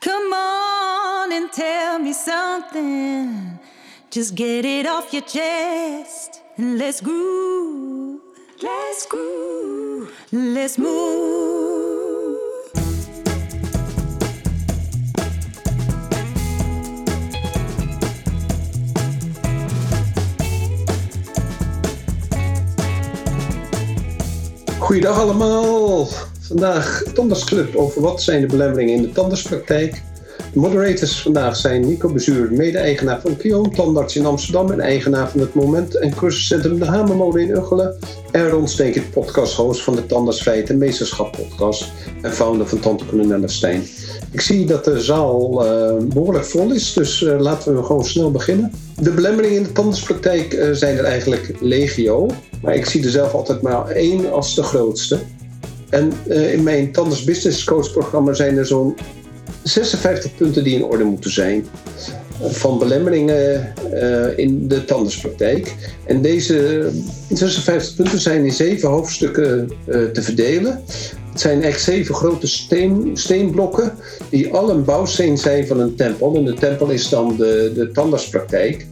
Come on and tell me something. Just get it off your chest and let's groove. Let's groove. Let's move. Goeiedag allemaal. Vandaag Tandartsclub over wat zijn de belemmeringen in de tandartspraktijk. De moderators vandaag zijn Nico Bezuur, mede-eigenaar van Kion, tandarts in Amsterdam en eigenaar van het Moment en cursuscentrum De Hamermode in Uggelen. En Ron Stenkert, podcast-host van de Tandartsfeit en Meesterschap podcast en founder van Tante Stijn. Ik zie dat de zaal uh, behoorlijk vol is, dus uh, laten we gewoon snel beginnen. De belemmeringen in de tandartspraktijk uh, zijn er eigenlijk legio, maar ik zie er zelf altijd maar één als de grootste. En in mijn Tandarts Business Coach programma zijn er zo'n 56 punten die in orde moeten zijn. Van belemmeringen uh, in de tandartspraktijk. En deze 56 punten zijn in zeven hoofdstukken uh, te verdelen. Het zijn echt zeven grote steen, steenblokken die al een bouwsteen zijn van een tempel. En de tempel is dan de, de tandartspraktijk.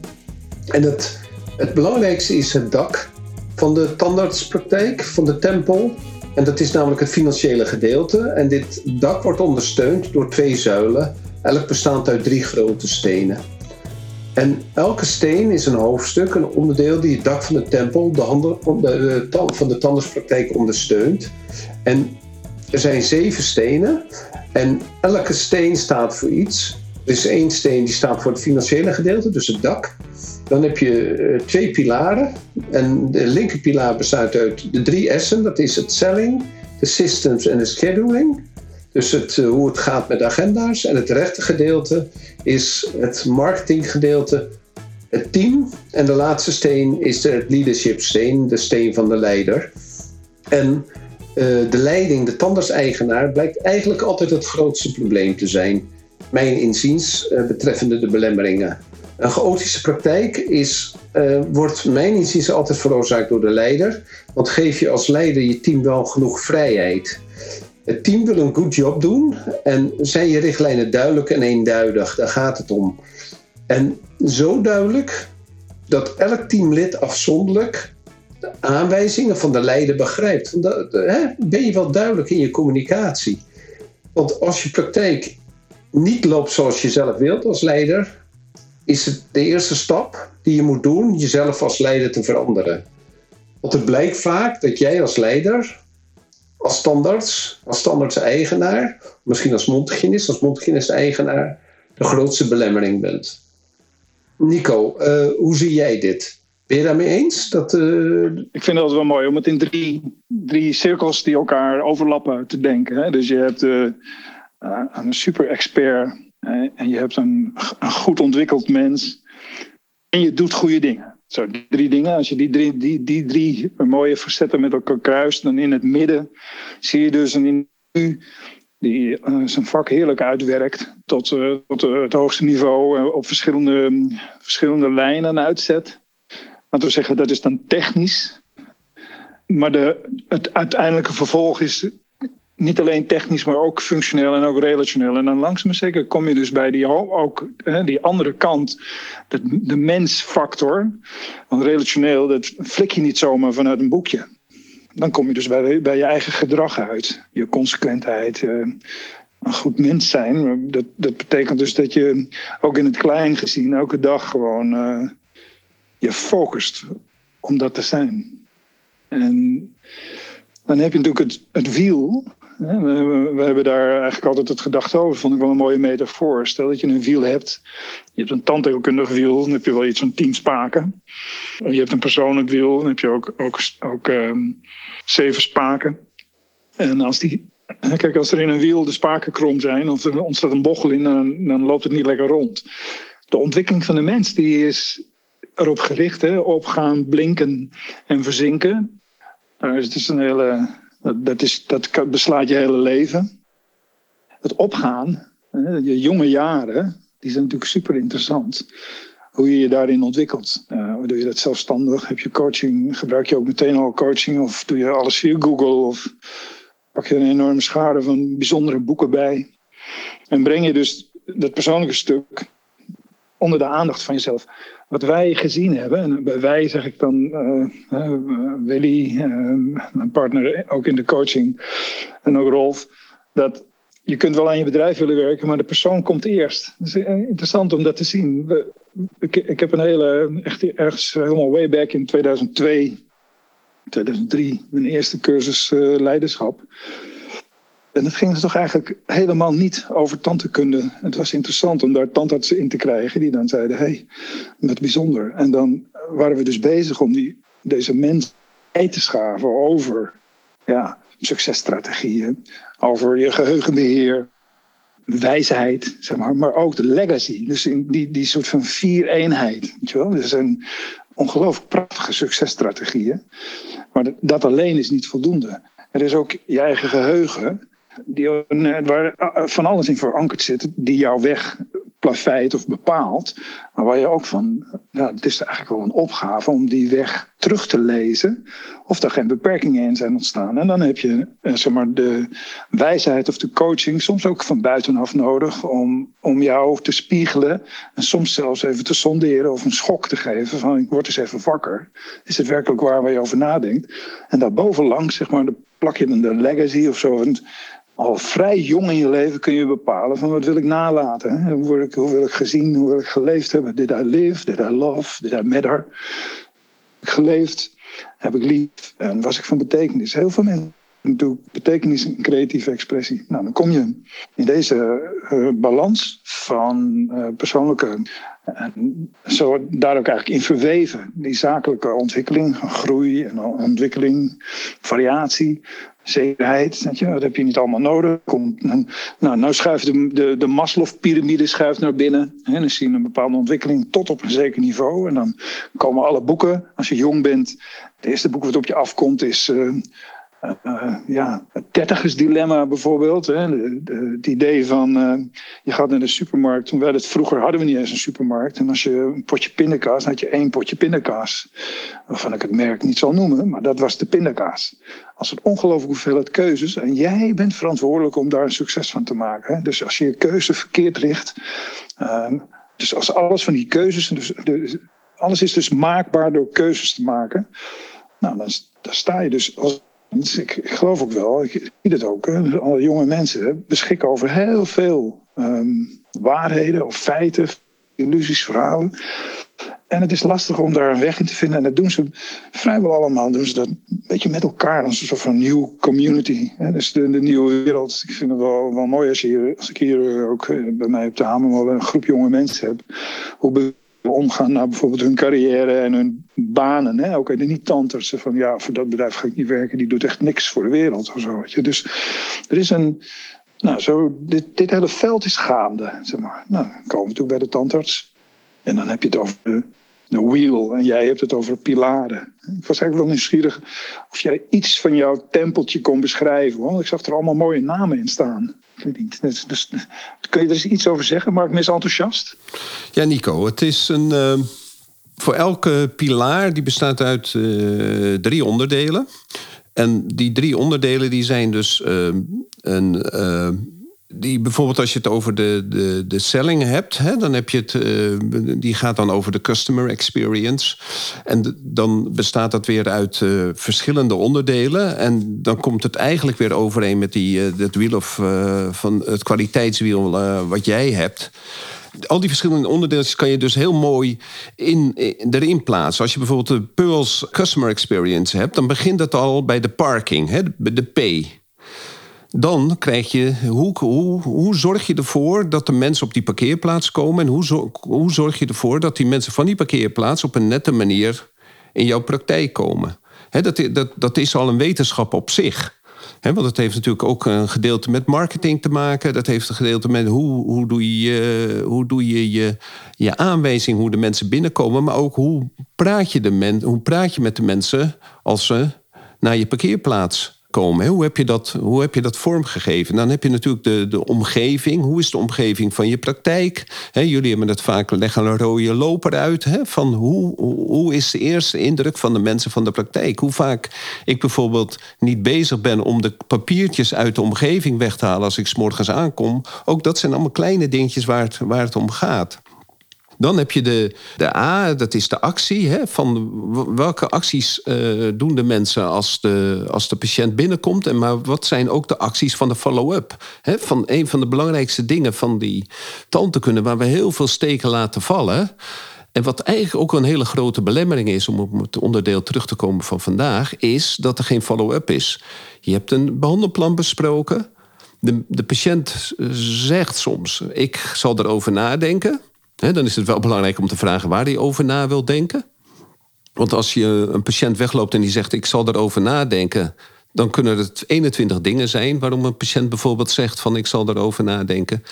En het, het belangrijkste is het dak van de tandartspraktijk, van de tempel. En dat is namelijk het financiële gedeelte. En dit dak wordt ondersteund door twee zuilen, elk bestaand uit drie grote stenen. En elke steen is een hoofdstuk, een onderdeel die het dak van de tempel, de, handen, de, van de tandartspraktijk ondersteunt. En er zijn zeven stenen en elke steen staat voor iets. Er is één steen die staat voor het financiële gedeelte, dus het dak. Dan heb je twee pilaren. En de linker pilaar bestaat uit de drie S'en. Dat is het selling, de systems en de scheduling. Dus het, hoe het gaat met agenda's. En het rechter gedeelte is het marketinggedeelte, het team. En de laatste steen is de leadership steen, de steen van de leider. En uh, de leiding, de tandartseigenaar, blijkt eigenlijk altijd het grootste probleem te zijn. Mijn inziens betreffende de belemmeringen. Een chaotische praktijk is, uh, wordt mijn inziens altijd veroorzaakt door de leider. Want geef je als leider je team wel genoeg vrijheid. Het team wil een goed job doen en zijn je richtlijnen duidelijk en eenduidig. Daar gaat het om. En zo duidelijk dat elk teamlid afzonderlijk de aanwijzingen van de leider begrijpt. De, hè, ben je wel duidelijk in je communicatie? Want als je praktijk niet loopt zoals je zelf wilt als leider, is het de eerste stap die je moet doen, jezelf als leider te veranderen. Want het blijkt vaak dat jij als leider, als standaards, als standaards-eigenaar, misschien als mondhygiënist, als mondhygiënist-eigenaar, de grootste belemmering bent. Nico, uh, hoe zie jij dit? Ben je daarmee eens? Dat, uh... Ik vind dat wel mooi om het in drie, drie cirkels die elkaar overlappen te denken. Hè? Dus je hebt uh, een super-expert en je hebt een, goed ontwikkeld mens. En je doet goede dingen. Zo, drie dingen. Als je die drie, die, die drie mooie facetten met elkaar kruist, dan in het midden zie je dus een die uh, zijn vak heerlijk uitwerkt tot, uh, tot uh, het hoogste niveau op verschillende, verschillende lijnen uitzet. Laten we zeggen, dat is dan technisch. Maar de, het uiteindelijke vervolg is niet alleen technisch, maar ook functioneel en ook relationeel. En dan langzaam maar zeker kom je dus bij die, ook, hè, die andere kant, de, de mensfactor. Want relationeel, dat flik je niet zomaar vanuit een boekje. Dan kom je dus bij, bij je eigen gedrag uit. Je consequentheid, uh, een goed mens zijn. Dat, dat betekent dus dat je ook in het klein gezien elke dag gewoon uh, je focust om dat te zijn. En dan heb je natuurlijk het, het wiel. We, hebben daar eigenlijk altijd het gedachte over. Vond ik wel een mooie metafoor. Stel dat je een wiel hebt. Je hebt een tandheelkundig wiel. Dan heb je wel iets van tien spaken. Je hebt een persoonlijk wiel. Dan heb je ook, ook, ook um, zeven spaken. En als die Kijk, als er in een wiel de spaken krom zijn of er ontstaat een bochel in, dan, loopt het niet lekker rond. De ontwikkeling van de mens die is erop gericht, hè, opgaan, blinken en verzinken. Nou, dus het is een hele dat, is, dat beslaat je hele leven. Het opgaan, je jonge jaren, die zijn natuurlijk super interessant. Hoe je je daarin ontwikkelt. Uh, doe je dat zelfstandig? Heb je coaching? Gebruik je ook meteen al coaching? Of doe je alles via Google? Of pak je een enorme schade van bijzondere boeken bij? En breng je dus dat persoonlijke stuk onder de aandacht van jezelf. Wat wij gezien hebben, en bij wij zeg ik dan uh, Willy, mijn partner ook in de coaching, en ook Rolf, dat je kunt wel aan je bedrijf willen werken, maar de persoon komt eerst. Het is interessant om dat te zien. ik, ik, heb een hele, echt ergens helemaal way back in 2002, 2003, mijn eerste cursus leiderschap. En het ging toch eigenlijk helemaal niet over tandheelkunde. Het was interessant om daar tandartsen in te krijgen die dan zeiden: hé, hey, wat bijzonder. En dan waren we dus bezig om die, deze mensen bij te schaven over ja, successtrategieën, over je geheugenbeheer, wijsheid, zeg maar, maar ook de legacy. Dus in die, die soort van vier eenheid. Weet je wel? Dus een ongelooflijk prachtige successtrategieën. Maar dat alleen is niet voldoende. Er is ook je eigen geheugen die, waar eh, van alles in verankerd zit, die jouw weg plafeit of bepaalt. Maar waar je ook van, ja, het is eigenlijk wel een opgave om die weg terug te lezen. Of er geen beperkingen in zijn ontstaan. En dan heb je eh, zeg maar, de wijsheid of de coaching soms ook van buitenaf nodig om, om jou te spiegelen. En soms zelfs even te sonderen of een schok te geven van ik word eens even wakker. Is het werkelijk waar waar je over nadenkt? En daarbovenlangs, zeg maar, plak je de legacy of zo al vrij jong in je leven kun je bepalen van wat wil ik nalaten. Hoe, wil ik, hoe wil ik gezien, hoe wil ik geleefd hebben. Did I live, did I love, did I matter? Heb ik geleefd, heb ik lief en was ik van betekenis. Heel veel mensen doen betekenis en creatieve expressie. Nou, dan kom je in deze uh, balans van uh, persoonlijke en zo daar ook eigenlijk in verweven. Die zakelijke ontwikkeling, groei en ontwikkeling, variatie, zekerheid. Je, dat heb je niet allemaal nodig. Komt, nou, nou schuift de, de, de Maslow-pyramide schuift naar binnen. En dan zie je een bepaalde ontwikkeling tot op een zeker niveau. En dan komen alle boeken. Als je jong bent, het eerste boek wat op je afkomt is... Uh, uh, ja, het dertigersdilemma bijvoorbeeld. Hè. het idee van, uh, je gaat naar de supermarkt. Toen het, vroeger hadden we niet eens een supermarkt. En als je een potje pindakaas, dan had je één potje pindakaas. Waarvan ik het merk niet zal noemen, maar dat was de pindakaas. Als een ongelooflijk hoeveelheid keuzes. En jij bent verantwoordelijk om daar een succes van te maken. Dus als je je keuze verkeerd richt. Uh, dus als alles van die keuzes. Dus, de, alles is dus maakbaar door keuzes te maken. Nou, dan, dan sta je dus als ik, geloof ook wel, ik zie het ook, alle jonge mensen beschikken over heel veel um, waarheden of feiten, illusies, verhalen. En het is lastig om daar een weg in te vinden. En dat doen ze vrijwel allemaal. Doen ze dat een beetje met elkaar. Een soort van nieuw community. Hè? Dus de, de, nieuwe wereld. Ik vind het wel, wel mooi als, hier, ik hier ook eh, bij mij op de Hamer wel een groep jonge mensen heb. Hoe omgaan naar bijvoorbeeld hun carrière en hun banen. Hè? Ook de niet-tantersen van ja, voor dat bedrijf ga ik niet werken, die doet echt niks voor de wereld of zo. Weet je. Dus er is een. Nou, zo, dit, dit hele veld is gaande. Zeg maar. Nou, dan komen we toe bij de tandarts. En dan heb je het over de, de wheel en jij hebt het over pilaren. Ik was eigenlijk wel nieuwsgierig of jij iets van jouw tempeltje kon beschrijven. Want ik zag er allemaal mooie namen in staan. Dus, dus, kun je er eens iets over zeggen? Mark mis enthousiast? Ja, Nico, het is een. Uh, voor elke pilaar die bestaat uit uh, drie onderdelen. En die drie onderdelen die zijn dus uh, een die bijvoorbeeld als je het over de, de, de selling hebt, hè, dan heb je het, uh, die gaat dan over de customer experience. En dan bestaat dat weer uit uh, verschillende onderdelen. En dan komt het eigenlijk weer overeen met die, uh, dat wiel of van het kwaliteitswiel wat jij hebt. Al die verschillende onderdelen kan je dus heel mooi in, erin plaatsen. Als je bijvoorbeeld de Pearls Customer Experience hebt, dan begint het al bij de parking, hè, de P dan krijg je, hoe, hoe, zorg je ervoor dat de mensen op die parkeerplaats komen en hoe, hoe zorg je ervoor dat die mensen van die parkeerplaats op een nette manier in jouw praktijk komen? dat, dat, dat is al een wetenschap op zich. Want het heeft natuurlijk ook een gedeelte met marketing te maken. Dat heeft een gedeelte met hoe, hoe doe je, hoe doe je, je je aanwijzing, hoe de mensen binnenkomen. Maar ook hoe praat je, de hoe praat je met de mensen als ze naar je parkeerplaats Hoe heb je dat, hoe heb je dat vormgegeven? Dan heb je natuurlijk de, de omgeving. Hoe is de omgeving van je praktijk? jullie hebben het vaak leggen een rode loper uit. van hoe, hoe is de eerste indruk van de mensen van de praktijk? Hoe vaak ik bijvoorbeeld niet bezig ben om de papiertjes uit de omgeving weg te halen als ik s morgens aankom. Ook dat zijn allemaal kleine dingetjes waar het, waar het om gaat. Dan heb je de, de A, dat is de actie. Hè, van welke acties uh, doen de mensen als de, als de patiënt binnenkomt? En maar wat zijn ook de acties van de follow-up? Van een van de belangrijkste dingen van die tandheelkunde... waar we heel veel steken laten vallen... En wat eigenlijk ook een hele grote belemmering is, om op het onderdeel terug te komen van vandaag, is dat er geen follow-up is. Je hebt een behandelplan besproken. De, de patiënt zegt soms: Ik zal erover nadenken dan is het wel belangrijk om te vragen waar hij over na wil denken. Want als je een patiënt wegloopt en die zegt: Ik zal erover nadenken. dan kunnen het 21 dingen zijn waarom een patiënt bijvoorbeeld zegt: van Ik zal erover nadenken.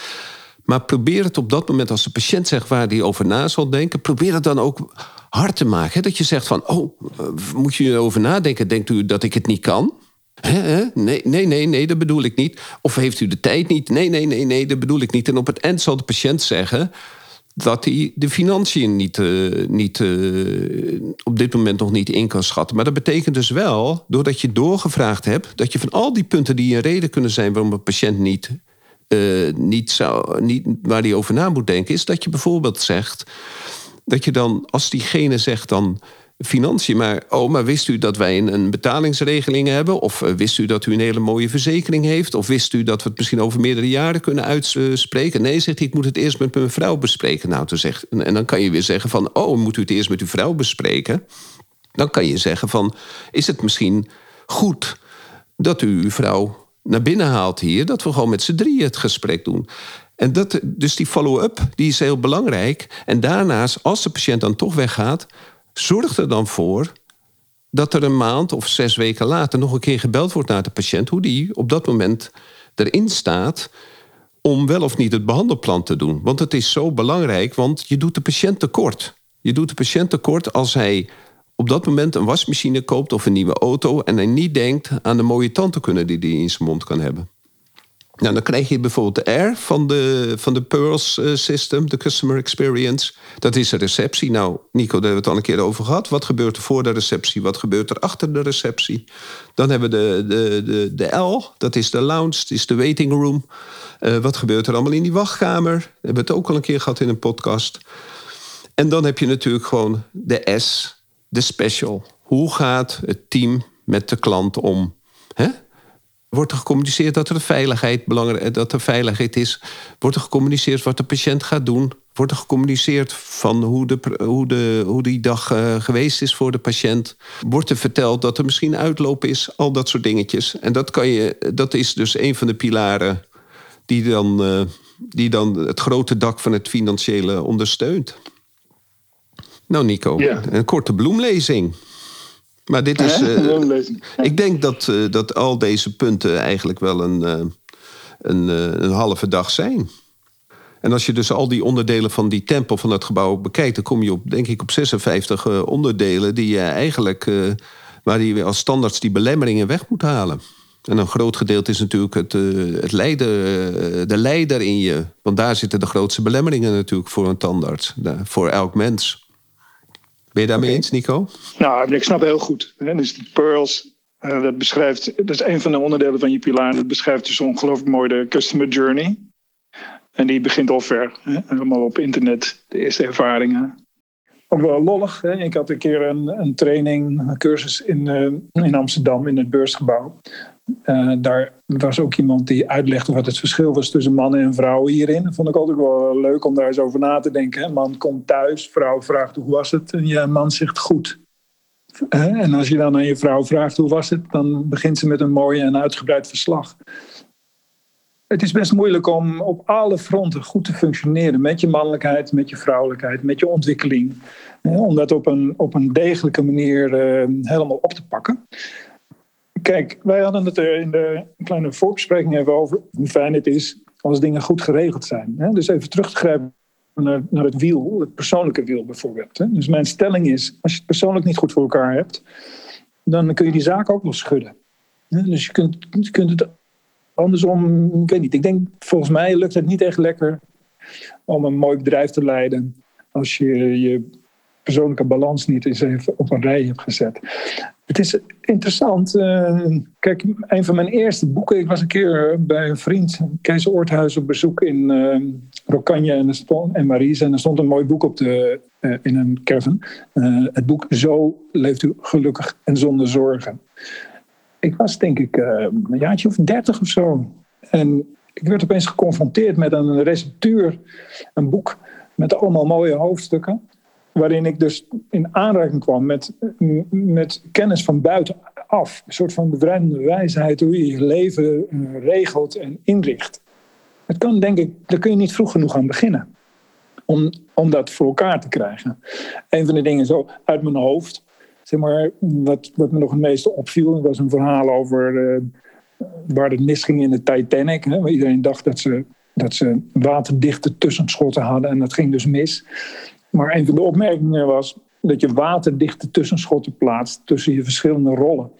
Maar probeer het op dat moment, als de patiënt zegt waar hij over na zal denken, probeer het dan ook hard te maken. Dat je zegt van, oh, moet je erover nadenken? Denkt u dat ik het niet kan? Nee, nee, nee, nee, dat bedoel ik niet. Of heeft u de tijd niet? Nee, nee, nee, nee, dat bedoel ik niet. En op het eind zal de patiënt zeggen: dat hij de financiën niet, uh, niet uh, op dit moment nog niet in kan schatten. Maar dat betekent dus wel, doordat je doorgevraagd hebt, dat je van al die punten die een reden kunnen zijn waarom een patiënt niet, uh, niet zou, niet, waar hij over na moet denken, is dat je bijvoorbeeld zegt dat je dan, als diegene zegt dan financiën. Maar, oh, maar wist u dat wij een, betalingsregeling hebben? Of uh, wist u dat u een hele mooie verzekering heeft? Of wist u dat we het misschien over meerdere jaren kunnen uitspreken? Nee, zegt hij, ik moet het eerst met mijn vrouw bespreken. Nou, toen zegt, en dan kan je weer zeggen van, oh, moet u het eerst met uw vrouw bespreken? Dan kan je zeggen van, is het misschien goed dat u uw vrouw naar binnen haalt hier, dat we gewoon met z'n drieën het gesprek doen. En dat, dus die follow-up die is heel belangrijk. En daarnaast, als de patiënt dan toch weggaat, Zorg er dan voor dat er een maand of zes weken later nog een keer gebeld wordt naar de patiënt, hoe die op dat moment erin staat om wel of niet het behandelplan te doen. Want het is zo belangrijk, want je doet de patiënt tekort. Je doet de patiënt tekort als hij op dat moment een wasmachine koopt of een nieuwe auto en hij niet denkt aan de mooie tandheelkunde die hij in zijn mond kan hebben. Nou, dan krijg je bijvoorbeeld de R van de, van de Pearls uh, System, de Customer Experience. Dat is de receptie. Nou, Nico, daar hebben we het al een keer over gehad. Wat gebeurt er voor de receptie? Wat gebeurt er achter de receptie? Dan hebben we de, de, de, de L, dat is de lounge, dat is de waiting room. Uh, wat gebeurt er allemaal in die wachtkamer? We hebben het ook al een keer gehad in een podcast. En dan heb je natuurlijk gewoon de S, de special. Hoe gaat het team met de klant om? Hè? Wordt er gecommuniceerd dat er veiligheid, belangrijk, dat er veiligheid is? Wordt er gecommuniceerd wat de patiënt gaat doen? Wordt er gecommuniceerd van hoe, de, hoe, de, hoe die dag uh, geweest is voor de patiënt? Wordt er verteld dat er misschien uitloop is? Al dat soort dingetjes. En dat, kan je, dat is dus een van de pilaren die dan, uh, die dan het grote dak van het financiële ondersteunt. Nou, Nico, ja. een korte bloemlezing. Maar dit is. Uh, ik denk dat, uh, dat al deze punten eigenlijk wel een, uh, een, een halve dag zijn. En als je dus al die onderdelen van die tempel van het gebouw bekijkt, dan kom je op, denk ik, op 56 onderdelen die je eigenlijk, waar je als standaards die belemmeringen weg moet halen. En een groot gedeelte is natuurlijk het, het leider, de leider in je. Want daar zitten de grootste belemmeringen natuurlijk voor een tandarts, voor elk mens. Ben je daarmee eens, Nico? Nou, ik snap heel goed. Dus de Pearls, uh, dat beschrijft, dat is een van de onderdelen van je pilaar. Dat beschrijft dus ongelooflijk mooi de customer journey. En die begint al ver. Hè? Helemaal op internet, de eerste ervaringen. Ook wel lollig. Hè? Ik had een keer een, een training, een cursus in, uh, in Amsterdam in het beursgebouw. Uh, daar was ook iemand die uitlegde wat het verschil was tussen mannen en vrouwen hierin. Dat vond ik altijd wel leuk om daar eens over na te denken. Man komt thuis, vrouw vraagt hoe was het en je man zegt goed. En als je dan aan je vrouw vraagt hoe was het, dan begint ze met een mooi en uitgebreid verslag. Het is best moeilijk om op alle fronten goed te functioneren met je mannelijkheid, met je vrouwelijkheid, met je ontwikkeling. Om dat op een, op een degelijke manier helemaal op te pakken. Kijk, wij hadden het er in de kleine voorbespreking even over hoe fijn het is als dingen goed geregeld zijn. Dus even terug te grijpen naar, het wiel, het persoonlijke wiel bijvoorbeeld. Dus mijn stelling is, als je het persoonlijk niet goed voor elkaar hebt, dan kun je die zaak ook wel schudden. Dus je kunt, je kunt het andersom, ik weet niet. Ik denk, volgens mij lukt het niet echt lekker om een mooi bedrijf te leiden als je je persoonlijke balans niet eens even op een rij hebt gezet. Het is interessant. Uh, kijk, een van mijn eerste boeken. Ik was een keer bij een vriend, Kees Oorthuis, op bezoek in uh, eh, Rokanje en, en Maries. En er stond een mooi boek op de, uh, in een caravan. het boek Zo leeft u gelukkig en zonder zorgen. Ik was denk ik een jaartje of dertig of zo. En ik werd opeens geconfronteerd met een receptuur, een boek met allemaal mooie hoofdstukken waarin ik dus in aanraking kwam met, met kennis van buitenaf. Een soort van bevrijdende wijsheid hoe je je leven uh, regelt en inricht. Het kan, denk ik, daar kun je niet vroeg genoeg aan beginnen. Om, om dat voor elkaar te krijgen. Een van de dingen zo uit mijn hoofd, zeg maar, wat, wat me nog het meeste opviel, was een verhaal over uh, waar het misging in de Titanic. Hè, waar iedereen dacht dat ze, dat ze waterdichte tussenschotten hadden en dat ging dus mis. Maar een van de opmerkingen was dat je waterdichte tussenschotten plaatst tussen je verschillende rollen.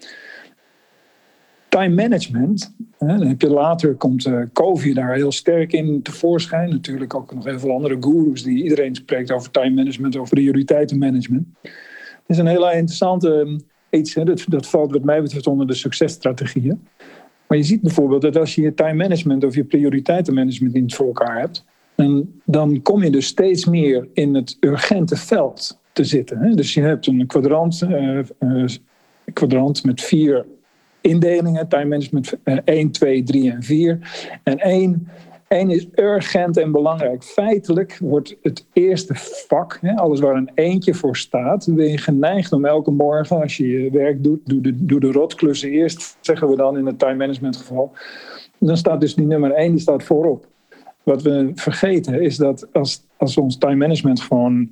Time management, dan heb je later komt uh, Covey daar heel sterk in tevoorschijn. Natuurlijk ook nog heel veel andere gurus die iedereen spreekt over time management, over prioriteitenmanagement. Het is een hele interessante um, iets, dat, dat valt wat mij betreft onder de successtrategieën. Maar je ziet bijvoorbeeld dat als je je time management of je prioriteitenmanagement niet voor elkaar hebt, en dan kom je dus steeds meer in het urgente veld te zitten. Hè? Dus je hebt een kwadrant, uh, uh, kwadrant met vier indelingen, time management uh, 1, 2, 3 en 4. En 1, 1 is urgent en belangrijk. Feitelijk wordt het eerste vak, alles waar een eentje voor staat, ben je geneigd om elke morgen, als je je werk doet, doe de, doe de rotklussen eerst, zeggen we dan in het time management geval. Dan staat dus die nummer 1, die staat voorop. Wat we vergeten is dat als, als ons time management gewoon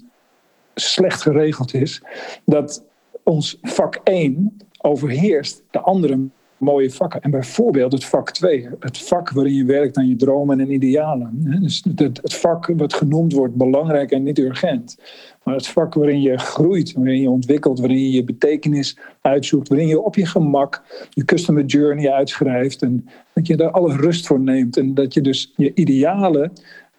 slecht geregeld is, dat ons vak 1 overheerst de andere mooie vakken. En bijvoorbeeld het vak 2, het vak waarin je werkt aan je dromen en idealen. Dus het, het vak wat genoemd wordt belangrijk en niet urgent. Maar het vak waarin je groeit, waarin je ontwikkelt, waarin je je betekenis uitzoekt, waarin je op je gemak je customer journey uitschrijft en dat je daar alle rust voor neemt en dat je dus je idealen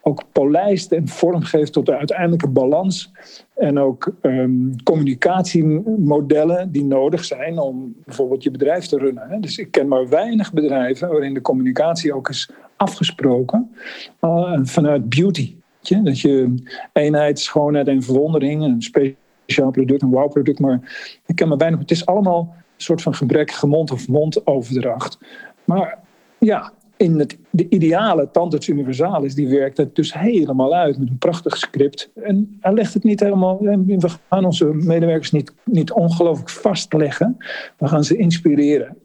ook polijst en vormgeeft tot de uiteindelijke balans. En ook um, communicatiemodellen die nodig zijn om bijvoorbeeld je bedrijf te runnen. Hè. Dus ik ken maar weinig bedrijven waarin de communicatie ook is afgesproken uh, vanuit beauty. Dat je eenheid, schoonheid en verwondering, een speciaal product, een wow-product, maar ik ken maar weinig. Het is allemaal een soort van gebrekkige mond-of-mond overdracht. Maar ja, in het, de ideale tandarts universalis, die werkt het dus helemaal uit met een prachtig script. En hij legt het niet helemaal, we gaan onze medewerkers niet, niet ongelooflijk vastleggen. We gaan ze inspireren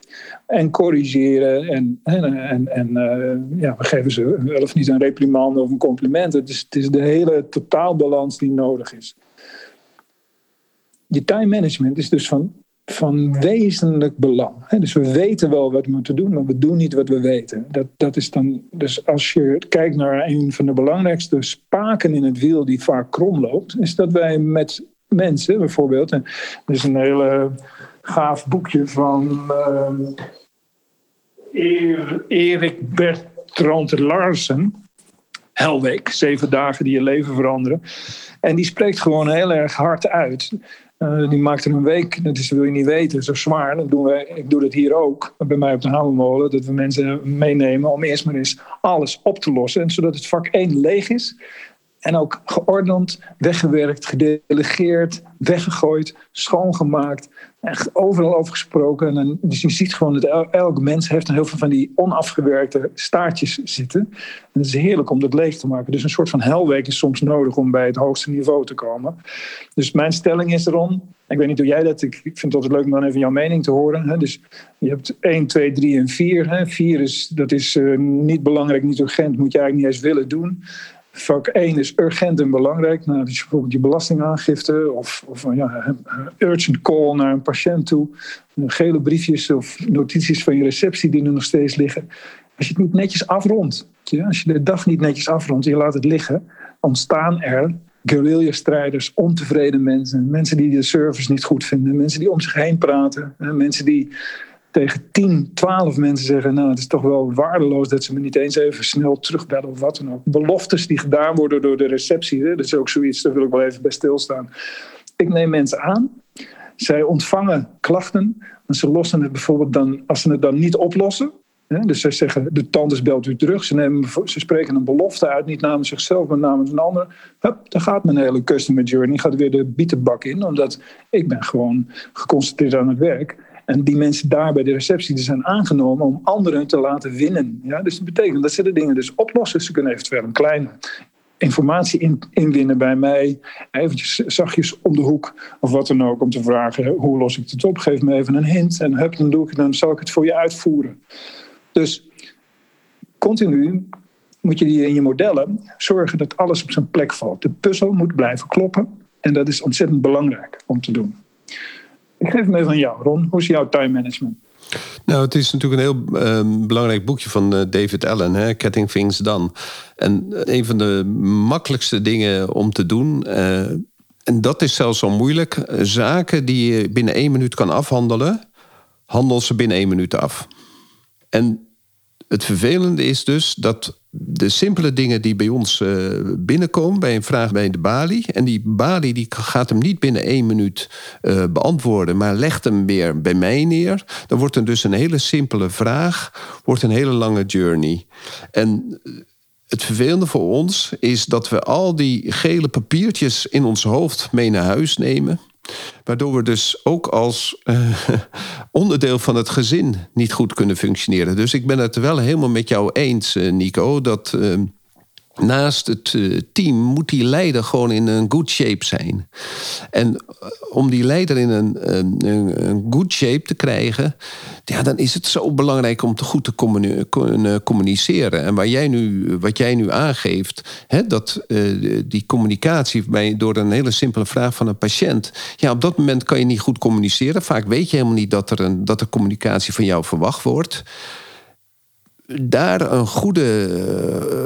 en corrigeren. En, en, en, uh, ja, we geven ze wel of niet een reprimande of een compliment. Het is, het is de hele totaalbalans die nodig is. Je time management is dus van van wezenlijk belang. Dus we weten wel wat we moeten doen, maar we doen niet wat we weten. Dat, dat is dan, dus als je kijkt naar een van de belangrijkste spaken in het wiel die vaak krom loopt, is dat wij met mensen bijvoorbeeld, en er is een hele gaaf boekje van uh, Erik Bertrand Larsen, Helweek, Zeven dagen die je leven veranderen. En die spreekt gewoon heel erg hard uit. Uh, die maakte een week, dat is, wil je niet weten, zo zwaar. Dan doen we, ik doe dat hier ook, bij mij op de Hamermolen. Dat we mensen meenemen om eerst maar eens alles op te lossen. En zodat het vak 1 leeg is. En ook geordend, weggewerkt, gedelegeerd, weggegooid, schoongemaakt. Echt overal over gesproken. En dus je ziet gewoon dat elk mens heeft heel veel van die onafgewerkte staartjes zitten. En het is heerlijk om dat leeg te maken. Dus een soort van helweek is soms nodig om bij het hoogste niveau te komen. Dus mijn stelling is erom. Ik weet niet hoe jij dat. Ik vind het altijd leuk om dan even jouw mening te horen. Dus je hebt 1, 2, 3 en 4. 4 is, dat is uh, niet belangrijk, niet urgent. Moet je eigenlijk niet eens willen doen. Vak 1 is urgent en belangrijk. Nou, dus bijvoorbeeld je belastingaangifte of, of ja, urgent call naar een patiënt toe. Gele briefjes of notities van je receptie die er nog steeds liggen. Als je het niet netjes afrondt, als je de dag niet netjes afrondt en je laat het liggen, ontstaan er guerrilla-strijders, ontevreden mensen, mensen die de service niet goed vinden, mensen die om zich heen praten, mensen die tegen 10, 12 mensen zeggen: Nou, het is toch wel waardeloos dat ze me niet eens even snel terugbellen of wat dan ook. Beloftes die gedaan worden door de receptie, hè? dat is ook zoiets, daar wil ik wel even bij stilstaan. Ik neem mensen aan, zij ontvangen klachten, en ze lossen het bijvoorbeeld dan, als ze het dan niet oplossen. Dus zij zeggen: De tandarts belt u terug. Ze, nemen, ze spreken een belofte uit, niet namens zichzelf, maar namens een ander. Hup, dan gaat mijn hele customer journey gaat weer de bietenbak in, omdat ik ben gewoon geconcentreerd aan het werk. En die mensen daar bij de receptie die zijn aangenomen om anderen te laten winnen. Ja, dus dat betekent dat ze de dingen dus oplossen. Ze kunnen eventueel een kleine informatie in, inwinnen bij mij. Eventjes zachtjes om de hoek of wat dan ook. Om te vragen hoe los ik het op. Geef me even een hint. En hup, dan, doe ik, dan zal ik het voor je uitvoeren. Dus continu moet je die in je modellen zorgen dat alles op zijn plek valt. De puzzel moet blijven kloppen. En dat is ontzettend belangrijk om te doen. Ik geef hem even aan jou, Ron. Hoe is jouw time management? Nou, het is natuurlijk een heel uh, belangrijk boekje van uh, David Allen, hè? Getting Things Done. En een van de makkelijkste dingen om te doen, uh, en dat is zelfs zo moeilijk, zaken die je binnen één minuut kan afhandelen, handel ze binnen één minuut af. En het vervelende is dus dat de simpele dingen die bij ons uh, binnenkomen bij een vraag bij de balie. En die balie die gaat hem niet binnen één minuut uh, beantwoorden, maar legt hem weer bij mij neer. Dan wordt er dus een hele simpele vraag, wordt een hele lange journey. En het vervelende voor ons is dat we al die gele papiertjes in ons hoofd mee naar huis nemen. Waardoor we dus ook als uh, onderdeel van het gezin niet goed kunnen functioneren. Dus ik ben het wel helemaal met jou eens, uh, Nico, dat. Uh, naast het team moet die leider gewoon in een good shape zijn. En om die leider in een, een, een good shape te krijgen, ja, dan is het zo belangrijk om te goed te communiceren. En waar jij nu, wat jij nu aangeeft, hè, dat uh, die communicatie bij, door een hele simpele vraag van een patiënt, ja, op dat moment kan je niet goed communiceren. Vaak weet je helemaal niet dat er, een, dat er communicatie van jou verwacht wordt daar een goede,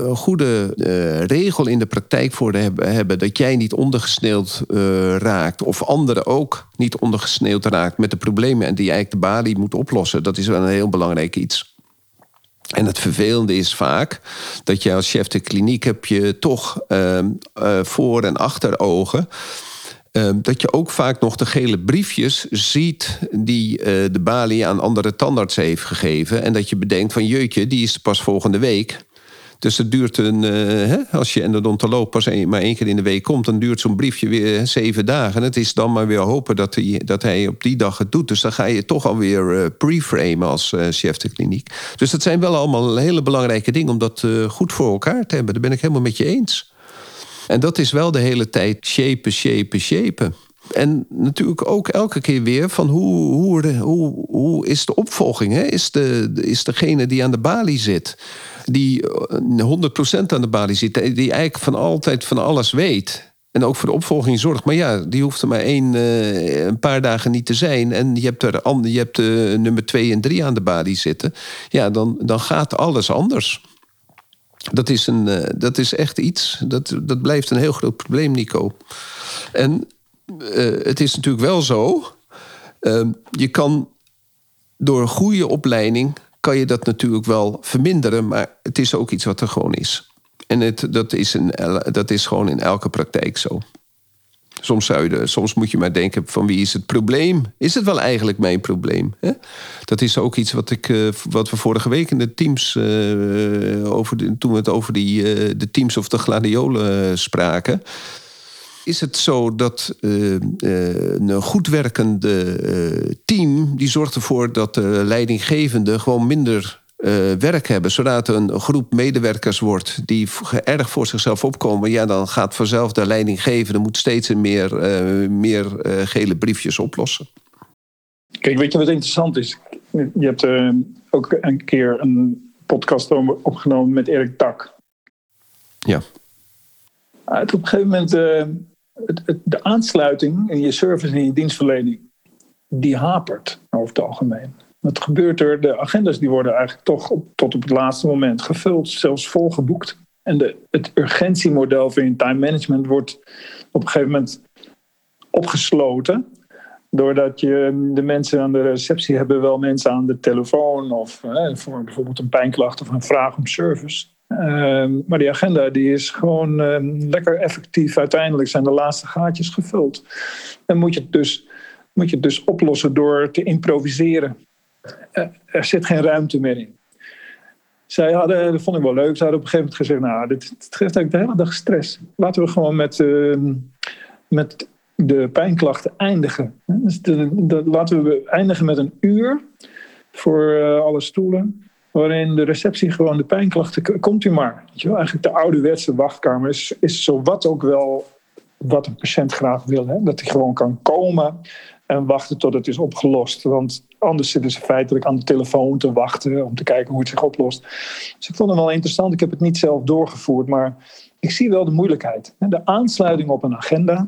een goede uh, regel in de praktijk voor hebben, hebben, dat jij niet ondergesneeuwd uh, raakt of anderen ook niet ondergesneeuwd raakt met de problemen en die eigenlijk de balie moet oplossen, dat is wel een heel belangrijk iets. En het vervelende is vaak dat je als chef de kliniek heb je toch uh, voor- en achterogen Ehm, dat je ook vaak nog de gele briefjes ziet die uh, de balie aan andere tandartsen heeft gegeven. En dat je bedenkt van jeutje, die is pas volgende week. Dus het duurt een, uh, hè, als je endodontoloog pas een, maar één keer in de week komt, dan duurt zo'n briefje weer hè, zeven dagen. En het is dan maar weer hopen dat hij, dat hij op die dag het doet. Dus dan ga je toch alweer uh, preframen als uh, chef de kliniek. Dus dat zijn wel allemaal hele belangrijke dingen om dat goed voor elkaar te hebben. Daar ben ik helemaal met je eens. En dat is wel de hele tijd shapen, shapen, shapen. En natuurlijk ook elke keer weer van hoe, hoe, hoe, hoe is de opvolging? Hè? Is, de, is degene die aan de balie zit, die 100% aan de balie zit, die eigenlijk van altijd van alles weet. En ook voor de opvolging zorgt. Maar ja, die hoeft er maar één, uh, een paar dagen niet te zijn. En je hebt er je hebt, nummer twee en drie aan de balie zitten. Ja, dan, dan gaat alles anders. Dat is, een, uh, dat is echt iets. Dat, dat blijft een heel groot probleem, Nico. En uh, het is natuurlijk wel zo. Uh, je kan door een goede opleiding. kan je dat natuurlijk wel verminderen. Maar het is ook iets wat er gewoon is. En het, dat, is een, dat is gewoon in elke praktijk zo. Soms, zou je, soms moet je maar denken: van wie is het probleem? Is het wel eigenlijk mijn probleem? Hè? Dat is ook iets wat, ik, uh, wat we vorige week in de teams. Uh, over de, toen we het over die, uh, de teams of de gladiolen spraken. Is het zo dat een goed werkende team. die zorgt ervoor dat de leidinggevende gewoon minder uh, werk hebben, zodat een groep medewerkers wordt die erg voor zichzelf opkomen, ja, dan gaat vanzelf de leidinggevende moet steeds meer, uh, meer uh, gele briefjes oplossen. Kijk, weet je wat interessant is? Je hebt ook een keer een podcast opgenomen met Erik Tak. Ja. op een gegeven moment, het, het, de aansluiting in je service en in je dienstverlening, die hapert over het algemeen. Wat gebeurt er? De agendas die worden eigenlijk toch op, tot op het laatste moment gevuld, zelfs volgeboekt. En de, het urgentiemodel van je time management wordt op een gegeven moment opgesloten. Doordat je de mensen aan de receptie hebben wel mensen aan de telefoon of hè, voor bijvoorbeeld een pijnklacht of een vraag om service. Ehm, maar die agenda die is gewoon ehm, lekker effectief. Uiteindelijk zijn de laatste gaatjes gevuld. En moet je het dus, moet je het dus oplossen door te improviseren. Eh, er zit geen ruimte meer in. Zij hadden, dat vond ik wel leuk, ze hadden op een gegeven moment gezegd: Nou, dit, geeft eigenlijk de hele dag stress. Laten we gewoon met, ehm, met de pijnklachten eindigen. Dus laten we eindigen met een uur voor uh, alle stoelen. Waarin de receptie gewoon de pijnklachten. Komt u maar. Weet je wel? Eigenlijk de ouderwetse wachtkamer is, is zo wat ook wel wat een patiënt graag wil. Hè? Dat hij gewoon kan komen en wachten tot het is opgelost. Want anders zitten ze feitelijk aan de telefoon te wachten om te kijken hoe het zich oplost. Dus ik vond het wel interessant. Ik heb het niet zelf doorgevoerd, maar ik zie wel de moeilijkheid. De aansluiting op een agenda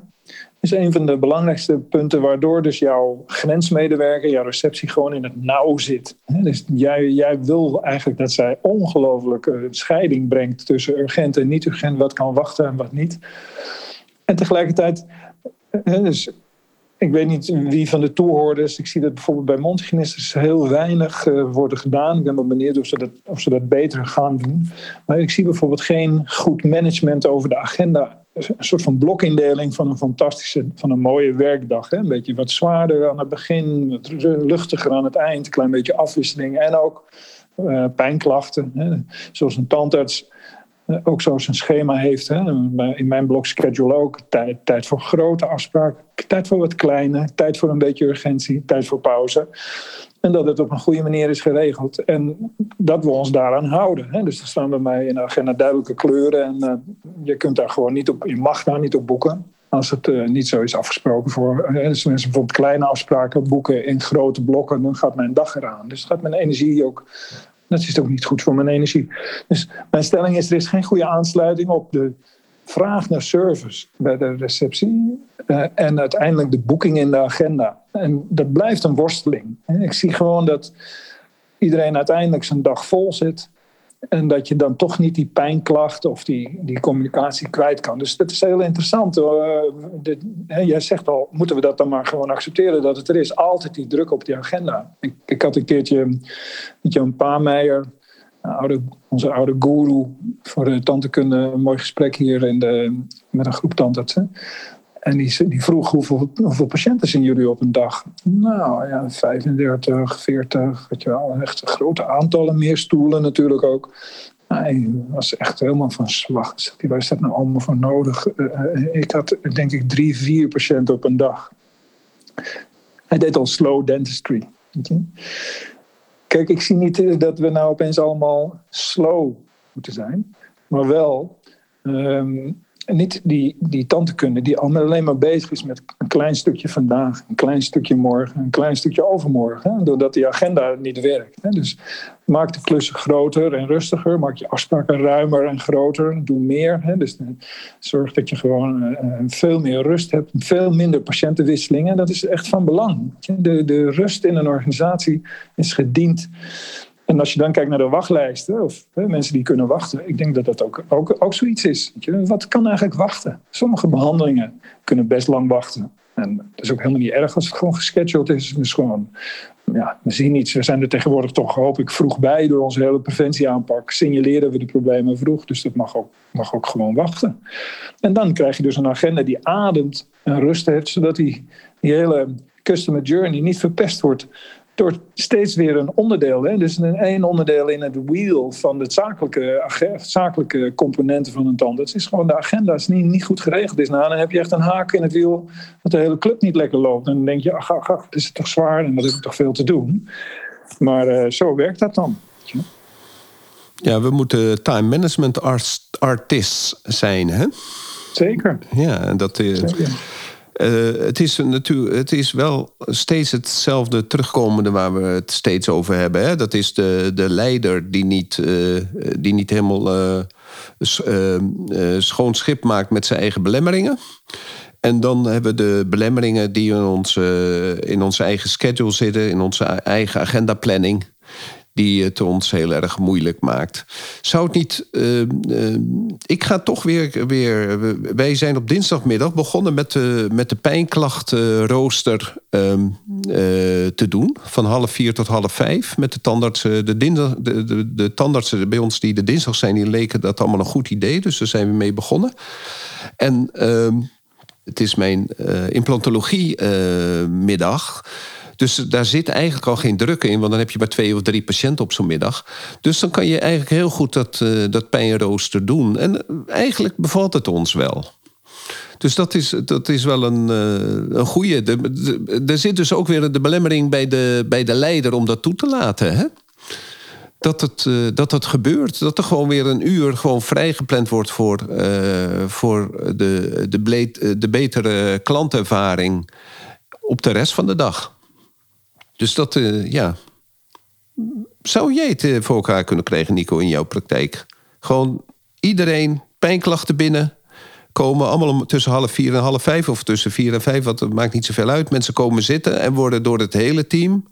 is een van de belangrijkste punten waardoor dus jouw grensmedewerker, jouw receptie gewoon in het nauw zit. Dus jij, jij wil eigenlijk dat zij ongelooflijke scheiding brengt tussen urgent en niet urgent, wat kan wachten en wat niet. En tegelijkertijd, dus ik weet niet wie van de toehoorders. Ik zie dat bijvoorbeeld bij mondhygiënistes heel weinig uh, worden gedaan. Ik ben wel benieuwd of ze, dat, of ze dat beter gaan doen. Maar ik zie bijvoorbeeld geen goed management over de agenda. Een soort van blokindeling van een fantastische, van een mooie werkdag. Hè? Een beetje wat zwaarder aan het begin, wat luchtiger aan het eind, een klein beetje afwisseling en ook uh, pijnklachten. Hè? Zoals een tandarts eh, ook zo zijn schema heeft. Hè. In mijn blog schedule ook. Tijd, tijd voor grote afspraken, tijd voor wat kleine, tijd voor een beetje urgentie, tijd voor pauze. En dat het op een goede manier is geregeld. En dat we ons daaraan houden. Hè. Dus er staan bij mij in de agenda duidelijke kleuren. En uh, je kunt daar gewoon niet op, je mag daar niet op boeken. Als het uh, niet zo is afgesproken voor. Uh, mensen bijvoorbeeld kleine afspraken boeken in grote blokken, dan gaat mijn dag eraan. Dus gaat mijn energie ook dat is ook niet goed voor mijn energie. Dus mijn stelling is: er is geen goede aansluiting op de vraag naar service bij de receptie uh, en uiteindelijk de boeking in de agenda. En dat blijft een worsteling. Ik zie gewoon dat iedereen uiteindelijk zijn dag vol zit. En dat je dan toch niet die pijnklachten of die, die communicatie kwijt kan. Dus dat is heel interessant. Dit, hè, jij zegt al, moeten we dat dan maar gewoon accepteren dat het er is? Altijd die druk op die agenda. Ik, ik had een keertje met Jan Paameijer, oude, onze oude guru voor de tantekunde, een mooi gesprek hier in de, met een groep tandartsen. En die, die vroeg hoeveel, hoeveel patiënten zien jullie op een dag? Nou ja, 35, 40, weet je wel. Echt grote aantallen, meer stoelen natuurlijk ook. Hij was echt helemaal van slag. Waar is dat nou allemaal voor nodig? Eh, eh, ik had denk ik drie, vier patiënten op een dag. Hij deed al slow dentistry. Kijk, ik zie niet dat we nou opeens allemaal slow moeten zijn. Maar wel ehm, niet die, die tantekunde die alleen maar bezig is met een klein stukje vandaag, een klein stukje morgen, een klein stukje overmorgen. Hè, doordat die agenda niet werkt. Hè. Dus maak de klussen groter en rustiger. Maak je afspraken ruimer en groter. Doe meer. Hè. Dus eh, zorg dat je gewoon uh, veel meer rust hebt. Veel minder patiëntenwisselingen. Dat is echt van belang. De, de rust in een organisatie is gediend en als je dan kijkt naar de wachtlijsten, of hè, mensen die kunnen wachten, ik denk dat dat ook, ook, ook zoiets is. Wat kan eigenlijk wachten? Sommige behandelingen kunnen best lang wachten. En dat is ook helemaal niet erg als het gewoon gescheduled is. Dus gewoon, ja, we zien iets. We zijn er tegenwoordig toch, hoop ik, vroeg bij door onze hele preventieaanpak. Signaleren we de problemen vroeg. Dus dat mag ook, mag ook gewoon wachten. En dan krijg je dus een agenda die ademt en rust heeft, zodat die, die hele customer journey niet verpest wordt door steeds weer een onderdeel. Hè? Dus een één onderdeel in het wheel van de zakelijke, zakelijke componenten van een tandarts is gewoon de agenda is niet, niet goed geregeld is. Nou, dan heb je echt een haak in het wiel dat de hele club niet lekker loopt. En dan denk je, ach, ach, ach, het is toch zwaar en dat heb ik toch veel te doen. Maar uh, zo werkt dat dan. Ja, we moeten time management artists zijn, hè? Zeker. Ja, en dat is. Uh, het, is het is wel steeds hetzelfde terugkomende waar we het steeds over hebben. Hè? Dat is de, de leider die niet, uh, die niet helemaal uh, schoon schip maakt met zijn eigen belemmeringen. En dan hebben we de belemmeringen die in onze, in onze eigen schedule zitten, in onze eigen agendaplanning die het ons heel erg moeilijk maakt. Zou het niet. Uh, uh, ik ga toch weer, weer. Wij zijn op dinsdagmiddag begonnen met de, met de pijnklachtenrooster uh, te doen. Van half vier tot half vijf. Met de tandartsen. De, dinsdag, de, de, tandartsen bij ons die de dinsdag zijn, die leken dat allemaal een goed idee. Dus daar zijn we mee begonnen. En ehm, het is mijn implantologie-middag. Dus daar zit eigenlijk al geen druk in, want dan heb je maar twee of drie patiënten op zo'n middag. Dus dan kan je eigenlijk heel goed dat, uh, dat pijnrooster doen. En eigenlijk bevalt het ons wel. Dus dat is, dat is wel een, uh, een goede. Er zit dus ook weer de belemmering bij de, bij de leider om dat toe te laten. Hè? dat het, uh, dat het gebeurt. Dat er gewoon weer een uur gewoon vrijgepland wordt voor, voor de, de, de betere klantervaring op de rest van de dag. Dus dat, uh, ja. Zou jij het voor elkaar kunnen krijgen, Nico, in jouw praktijk? Gewoon iedereen, pijnklachten binnen, komen allemaal tussen half vier en half vijf of tussen vier en vijf, het maakt niet zoveel uit. Mensen komen zitten en worden door het hele team,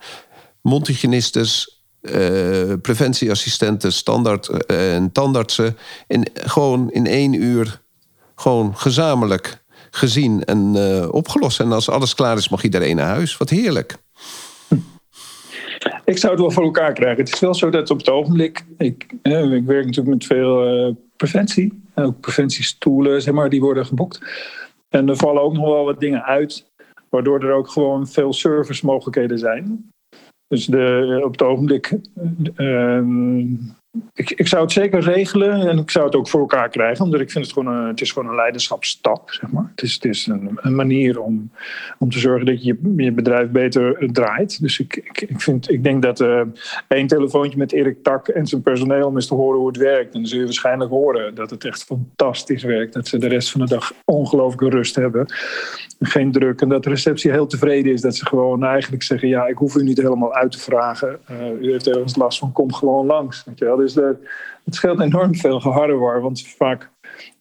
mondhygiënistes, uh, preventieassistenten, standaard en tandartsen, in, gewoon in één uur gewoon gezamenlijk gezien en opgelost. En als alles klaar is, mag iedereen naar huis. Wat heerlijk. Ik zou het wel voor elkaar krijgen. Het is wel zo dat op het ogenblik. Ik, ik werk natuurlijk met veel preventie. Ook preventiestoelen, zeg maar, die worden geboekt. En er vallen ook nog wel wat dingen uit. Waardoor er ook gewoon veel servicemogelijkheden zijn. Dus de, op het ogenblik. Uh, ik, ik zou het zeker regelen en ik zou het ook voor elkaar krijgen, omdat ik vind het gewoon een, het is gewoon een leiderschapsstap, zeg maar. Het is, het is een, een manier om, om te zorgen dat je je bedrijf beter draait. Dus ik, ik, ik, vind, ik denk dat uh, één telefoontje met Erik Tak en zijn personeel om eens te horen hoe het werkt. En dan zul je waarschijnlijk horen dat het echt fantastisch werkt. Dat ze de rest van de dag ongelooflijke rust hebben. Geen druk. En dat de receptie heel tevreden is. Dat ze gewoon eigenlijk zeggen, ja, ik hoef u niet helemaal uit te vragen. Uh, u heeft ergens last van, kom gewoon langs. Weet je wel? Dus de, het scheelt enorm veel geharrewar, want vaak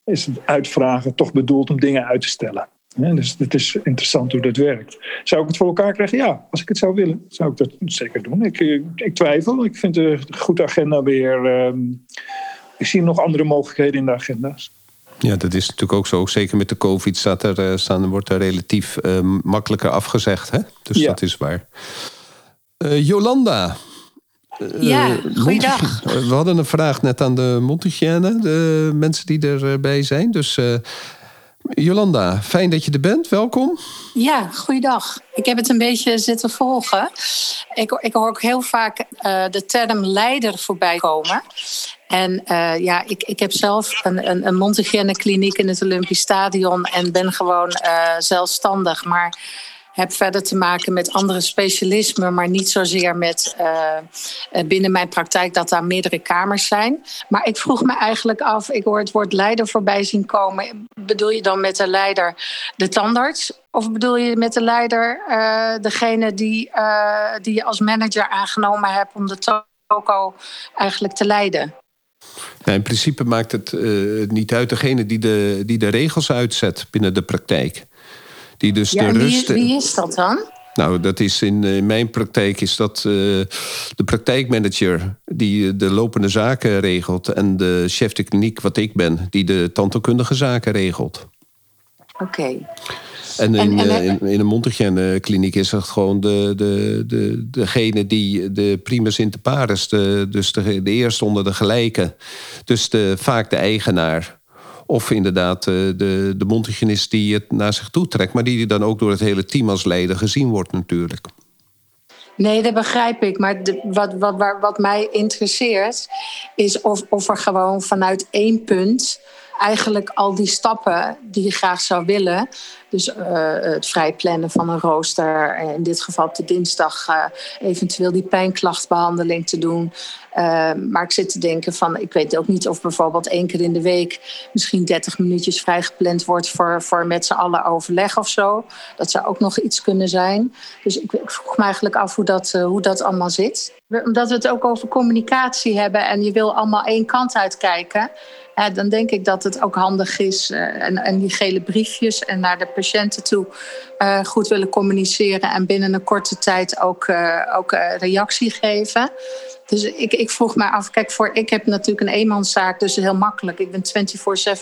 is het uitvragen toch bedoeld om dingen uit te stellen. Dus het is interessant hoe dat werkt. Zou ik het voor elkaar krijgen? Ja, als ik het zou willen, zou ik dat zeker doen. Ik, ik twijfel. Ik vind een goed agenda weer. Uh, ik zie nog andere mogelijkheden in de agenda's. Ja, dat is natuurlijk ook zo. Zeker met de COVID staat er, staan, wordt er relatief uh, makkelijker afgezegd. Hè? Dus ja. dat is waar. Uh, Jolanda, ja, uh, goeiedag. We hadden een vraag net aan de mondhygiëne, de mensen die erbij zijn. Dus uh, Jolanda, fijn dat je er bent. Welkom. Ja, goeiedag. Ik heb het een beetje zitten volgen. Ik, ik hoor ook heel vaak uh, de term leider voorbij komen. En uh, ja, ik, ik heb zelf een, een, een in het Olympisch Stadion en ben gewoon uh, zelfstandig. Maar heb verder te maken met andere specialismen, maar niet zozeer met uh, binnen mijn praktijk dat daar meerdere kamers zijn. Maar ik vroeg me eigenlijk af, ik hoor het woord leider voorbij zien komen. Bedoel je dan met de leider de tandarts? Of bedoel je met de leider uh, degene die, die je als manager aangenomen hebt om de toko eigenlijk te leiden? Nou, in principe maakt het niet uit degene die de, die de regels uitzet binnen de praktijk. Die dus ja, de wie, rust... wie is dat dan? Nou, dat is in, in mijn praktijk is dat uh, de praktijkmanager die de lopende zaken regelt en de chef de kliniek, wat ik ben, die de tandheelkundige zaken regelt. Oké. Okay. En, in, en, en, in, in een is het gewoon de, de, de, degene die de primus inter pares, de, dus de, de eerste onder de gelijke, dus de, vaak de eigenaar. Of inderdaad de, de mondhygiënist die het naar zich toe trekt, maar die dan ook door het hele team als leider gezien wordt natuurlijk. Nee, dat begrijp ik. Maar de, wat, wat, wat mij interesseert is of, of er gewoon vanuit één punt eigenlijk al die stappen die je graag zou willen. Dus uh, het vrijplannen van een rooster. In dit geval op de dinsdag uh, eventueel die pijnklachtbehandeling te doen. Maar ik zit te denken van, ik weet ook niet of bijvoorbeeld één keer in de week misschien 30 minuutjes vrijgepland wordt voor, voor met z'n allen overleg of zo. Dat zou ook nog iets kunnen zijn. Dus ik, ik vroeg me eigenlijk af hoe dat, hoe dat allemaal zit. omdat we het ook over communicatie hebben en je wil allemaal één kant uitkijken. Ja, dan denk ik dat het ook handig is. Uh, en, en, die gele briefjes en naar de patiënten toe uh, goed willen communiceren. En binnen een korte tijd ook, ook reactie geven. Dus ik, ik vroeg me af, kijk, voor, ik heb natuurlijk een eenmanszaak, dus heel makkelijk. Ik ben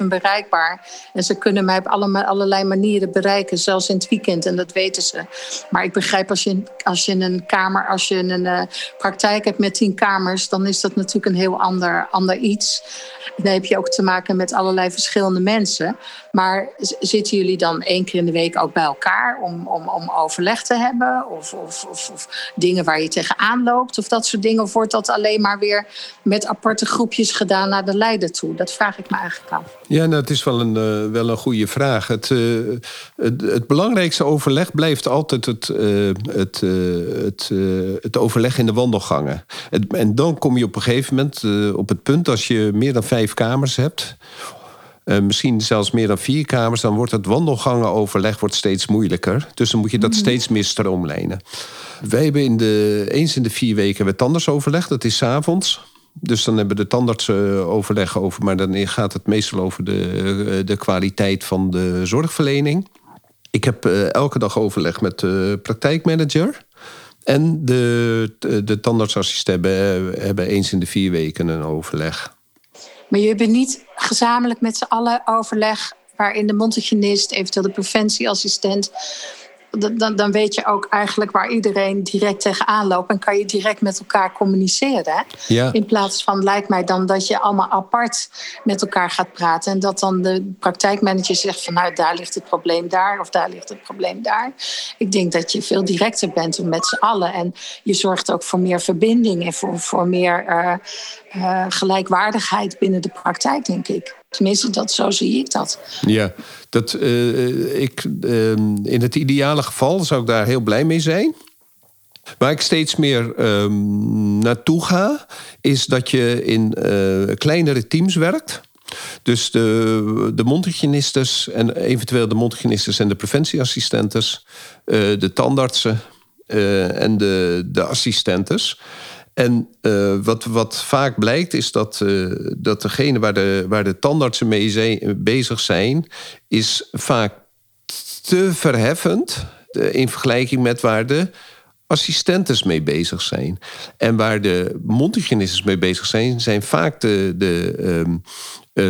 24-7 bereikbaar. En ze kunnen mij op alle, allerlei manieren bereiken, zelfs in het weekend. En dat weten ze. Maar ik begrijp, als je, als je een kamer, als je een praktijk hebt met tien kamers, dan is dat natuurlijk een heel ander, ander iets. Dan heb je ook te maken met allerlei verschillende mensen. Maar zitten jullie dan één keer in de week ook bij elkaar om, om, om overleg te hebben? Of, of, of, dingen waar je tegenaan loopt? Of dat soort dingen? Of wordt dat alleen maar weer met aparte groepjes gedaan naar de leider toe? Dat vraag ik me eigenlijk af. Ja, nou, is wel een, uh, wel een goede vraag. Het, uh, het, het, belangrijkste overleg blijft altijd het, uh, het, het, het overleg in de wandelgangen. en dan kom je op een gegeven moment op het punt als je meer dan vijf kamers hebt uh, misschien zelfs meer dan vier kamers, dan wordt het wandelgangenoverleg wordt steeds moeilijker. Dus dan moet je dat mhm. steeds meer stroomlijnen. Wij hebben in de, eens in de vier weken het tandartsoverleg, dat is s avonds. Dus dan hebben we de tandartsen eh, overleg over, maar dan gaat het meestal over de, eh, de kwaliteit van de zorgverlening. Ik heb elke dag overleg met de praktijkmanager. En de, de, de tandartsassistent hebben, hebben eens in de vier weken een overleg. Maar je hebt niet gezamenlijk met z'n allen overleg waarin de mondhygiënist, eventueel de preventieassistent dan, dan weet je ook eigenlijk waar iedereen direct tegenaan loopt. En kan je direct met elkaar communiceren. Ja. In plaats van, lijkt mij dan, dat je allemaal apart met elkaar gaat praten. En dat dan de praktijkmanager zegt van, nou, daar ligt het probleem daar. Of daar ligt het probleem daar. Ik denk dat je veel directer bent met z'n allen. En je zorgt ook voor meer verbinding en voor, voor meer uh, uh, gelijkwaardigheid binnen de praktijk, denk ik. Tenminste, dat, zo zie ik dat. Ja, dat, uh, ik, uh, in het ideale geval zou ik daar heel blij mee zijn. Waar ik steeds meer uh, naartoe ga, is dat je in uh, kleinere teams werkt. Dus de, de en eventueel de mondhygiënistes en de preventieassistentes, de tandartsen en de, de assistentes. En uh, wat, wat vaak blijkt is dat, uh, dat degene waar de, waar de tandartsen mee bezig zijn, is vaak te verheffend uh, in vergelijking met waar de assistentes mee bezig zijn. En waar de mondhygiënistes mee bezig zijn, zijn vaak de, de, um, uh,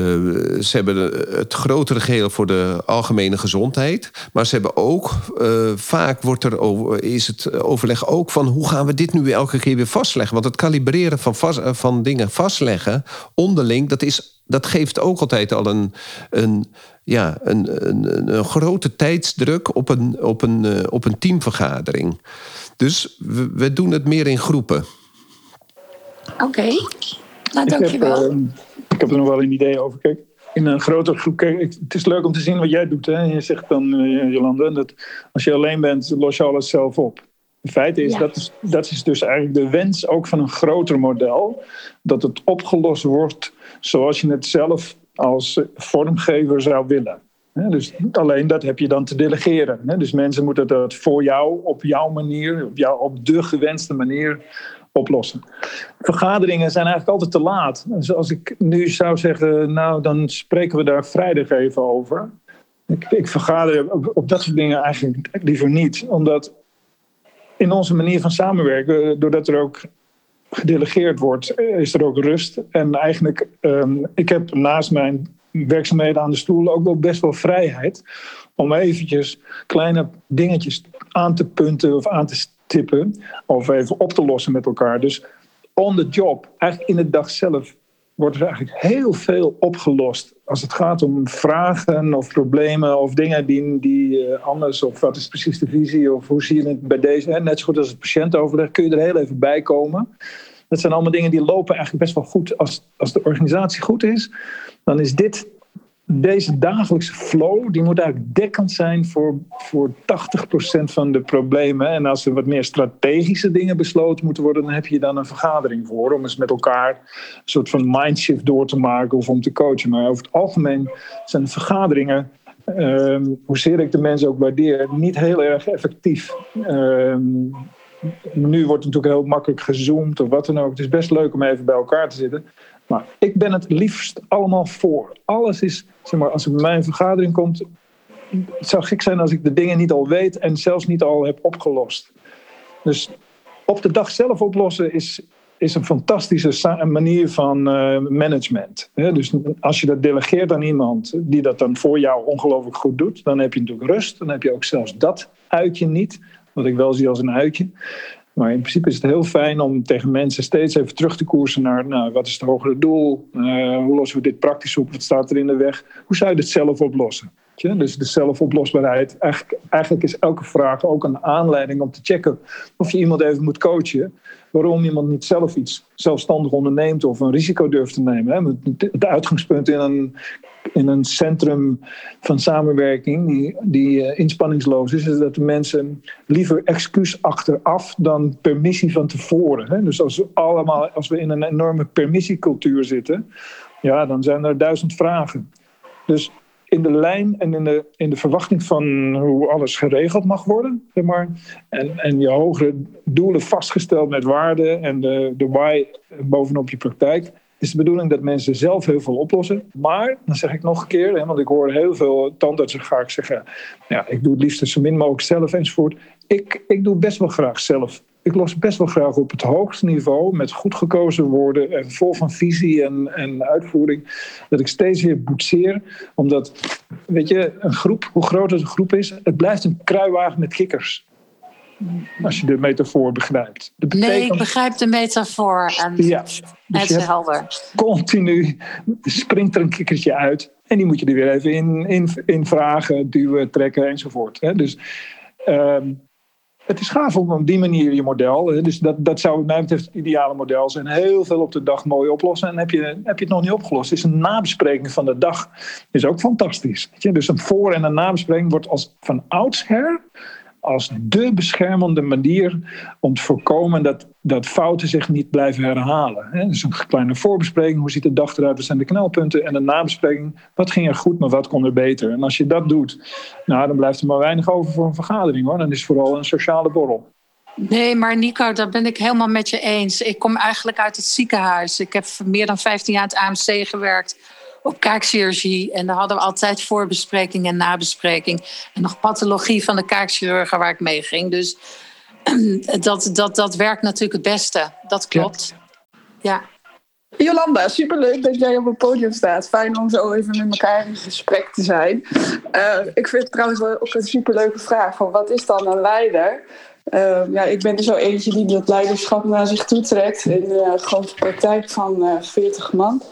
ze hebben het grotere geheel voor de algemene gezondheid. Maar ze hebben ook, uh, vaak wordt er over, is het overleg ook van hoe gaan we dit nu elke keer weer vastleggen? Want het kalibreren van, vast, van dingen vastleggen onderling, dat, is, dat geeft ook altijd al een, een, ja, een, een, een grote tijdsdruk op een, op een, op een teamvergadering. Dus we, doen het meer in groepen. Oké. Nou dankjewel. Ik heb, uh, ik heb er nog wel een idee over. Kijk, in een grotere groep. Kijk, het is leuk om te zien wat jij doet. Hè? Je zegt dan, uh, Jolanda, dat als je alleen bent, los je alles zelf op. Het feit is, ja. dat is, dat is dus eigenlijk de wens ook van een groter model. Dat het opgelost wordt zoals je het zelf als vormgever zou willen. Dus alleen dat heb je dan te delegeren. Dus mensen moeten dat voor jou, op jouw manier, op, jou, op de gewenste manier oplossen. Vergaderingen zijn eigenlijk altijd te laat. Dus als ik nu zou zeggen, nou dan spreken we daar vrijdag even over. Ik, ik vergader op, dat soort dingen eigenlijk liever niet. Omdat in onze manier van samenwerken, doordat er ook gedelegeerd wordt, is er ook rust. En eigenlijk, um, ik heb naast mijn werkzaamheden aan de stoel ook wel best wel vrijheid om eventjes kleine dingetjes aan te punten of aan te tippen of even op te lossen met elkaar. Dus on the job, eigenlijk in de dag zelf, wordt er eigenlijk heel veel opgelost. Als het gaat om vragen of problemen of dingen die, die uh, anders, of wat is precies de visie, of hoe zie je het bij deze, net zo goed als het patiëntoverleg, kun je er heel even bij komen. Dat zijn allemaal dingen die lopen eigenlijk best wel goed. Als, als de organisatie goed is, dan is dit, deze dagelijkse flow, die moet eigenlijk dekkend zijn voor, voor 80% van de problemen. En als er wat meer strategische dingen besloten moeten worden, dan heb je dan een vergadering voor. Om eens met elkaar een soort van mindshift door te maken of om te coachen. Maar over het algemeen zijn vergaderingen Um, hoezeer ik de mensen ook waardeer, niet heel erg effectief. Um, nu wordt het natuurlijk heel makkelijk gezoomd of wat dan ook. Het is best leuk om even bij elkaar te zitten. Maar ik ben het liefst allemaal voor. Alles is, zeg maar, als bij mij een vergadering komt. Het zou gek zijn als ik de dingen niet al weet en zelfs niet al heb opgelost. Dus op de dag zelf oplossen is, is een fantastische manier van uh, management. Dus als je dat delegeert aan iemand die dat dan voor jou ongelooflijk goed doet, dan heb je natuurlijk rust. Dan heb je ook zelfs dat uitje niet, wat ik wel zie als een uitje. Maar in principe is het heel fijn om tegen mensen steeds even terug te koersen naar nou, wat is het hogere doel? Uh, hoe lossen we dit praktisch op? Wat staat er in de weg? Hoe zou je dit zelf oplossen? Dus de zelfoplosbaarheid. Eigenlijk, eigenlijk is elke vraag ook een aanleiding om te checken of je iemand even moet coachen. Waarom iemand niet zelf iets zelfstandig onderneemt of een risico durft te nemen. Het uitgangspunt in een, in een centrum van samenwerking die, die uh, inspanningsloos is, is dat de mensen liever excuus achteraf dan permissie van tevoren. Dus als we, allemaal, als we in een enorme permissiecultuur zitten, ja, dan zijn er duizend vragen. Dus in de lijn en in de, in de verwachting van hoe alles geregeld mag worden. Zeg maar. en, en je hogere doelen vastgesteld met waarden en de, de why bovenop je praktijk. Is de bedoeling dat mensen zelf heel veel oplossen. Maar, dan zeg ik nog een keer, want ik hoor heel veel tandartsen ik zeggen: ja, ik doe het liefst zo min mogelijk zelf enzovoort. Ik, ik doe best wel graag zelf ik los best wel graag op het hoogste niveau, met goed gekozen woorden en vol van visie en, en uitvoering, dat ik steeds weer boetseer. Omdat, weet je, een groep, hoe groot het een groep is, het blijft een kruiwagen met kikkers. Als je de metafoor begrijpt. nee, ik begrijp de metafoor. En ja, dus het is helder. Continu springt er een kikkertje uit. En die moet je er weer even in, in, in vragen, duwen, trekken enzovoort. Dus um, het is gaaf om op die manier je model. Dus dat, dat zou wat mij betreft het ideale model zijn. Heel veel op de dag mooi oplossen. En heb je, heb je het nog niet opgelost. Is een nabespreking van de dag. Is ook fantastisch. Dus een voor- en een nabespreking wordt als van oudsher als de beschermende manier om te voorkomen dat, dat fouten zich niet blijven herhalen. Dus een kleine voorbespreking, hoe ziet de dag eruit, wat zijn de knelpunten, en een nabespreking, wat ging er goed, maar wat kon er beter. En als je dat doet, nou, dan blijft er maar weinig over voor een vergadering hoor. Dan is het vooral een sociale borrel. Nee, maar Nico, daar ben ik helemaal met je eens. Ik kom eigenlijk uit het ziekenhuis. Ik heb meer dan 15 jaar aan het AMC gewerkt op kaakchirurgie. En daar hadden we altijd voorbespreking en nabespreking. En nog pathologie van de kaakchirurgen waar ik mee ging. Dus dat, dat, dat werkt natuurlijk het beste. Dat klopt. ja. Jolanda, superleuk dat jij op het podium staat. Fijn om zo even met elkaar in gesprek te zijn. Uh, ik vind het trouwens ook een superleuke vraag. Van wat is dan een leider? Uh, ja, ik ben er zo eentje die dat leiderschap naar zich toe trekt. In een grote praktijk van uh, 40 man.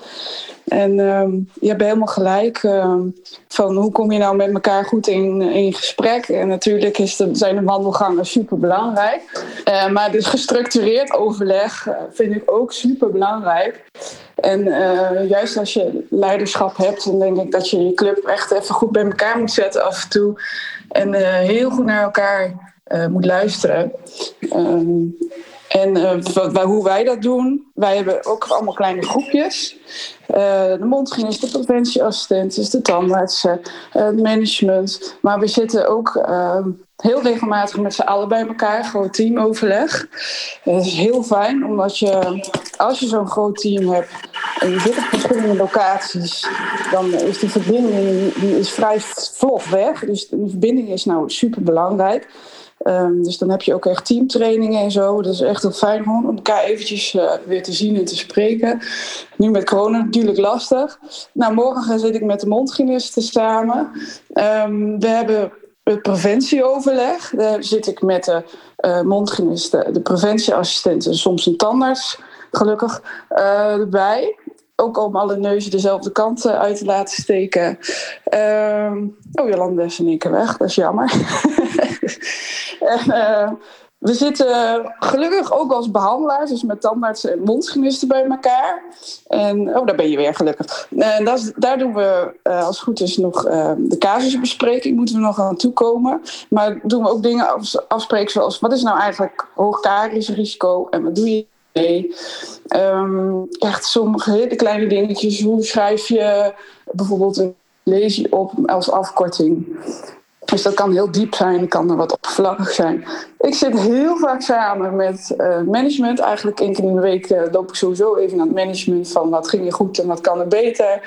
En um, je hebt helemaal gelijk um, van hoe kom je nou met elkaar goed in, in gesprek. En natuurlijk is de, zijn de wandelgangen super belangrijk. Uh, maar dus gestructureerd overleg vind ik ook super belangrijk. En juist als je leiderschap hebt, dan denk ik dat je je club echt even goed bij elkaar moet zetten af en toe. En heel goed naar elkaar moet luisteren. Um, en uh, hoe wij dat doen, wij hebben ook allemaal kleine groepjes. Uh, de mondhygiënist, de preventieassistent, de tandartsen, het management. Maar we zitten ook ehm, heel regelmatig met z'n allen bij elkaar, gewoon teamoverleg. Dat is heel fijn, omdat je, als je zo'n groot team hebt en je zit op verschillende locaties, dan is die verbinding die is vrij vlot weg. Dus die verbinding is nou super belangrijk. Um, dus dan heb je ook echt teamtrainingen en zo. Dat is echt heel fijn om elkaar eventjes uh, weer te zien en te spreken. Nu met corona natuurlijk lastig. Nou, morgen zit ik met de mondhygiënisten samen. Um, we hebben het preventieoverleg. Daar zit ik met de uh, mondhygiënisten, de preventieassistenten, soms een tandarts, gelukkig, uh, erbij ook om alle neuzen dezelfde kant uit te laten steken. Uh, oh, Jolanda is in één keer weg, dat is jammer. en, uh, we zitten gelukkig ook als behandelaars, dus met tandartsen en mondhygiënisten bij elkaar. En, oh, daar ben je weer gelukkig. En dat daar doen we, uh, als het goed is, nog uh, de casusbespreking, moeten we nog aan toekomen. Maar doen we ook dingen afspreken zoals, wat is nou eigenlijk hoog risico en wat doe je Nee. Um, echt sommige hele kleine dingetjes. Hoe schrijf je bijvoorbeeld een leesje op als afkorting? Dus dat kan heel diep zijn, kan er wat oppervlakkig zijn. Ik zit heel vaak samen met uh, management. Eigenlijk één keer in de week uh, loop ik sowieso even naar het management van wat ging er goed en wat kan er beter.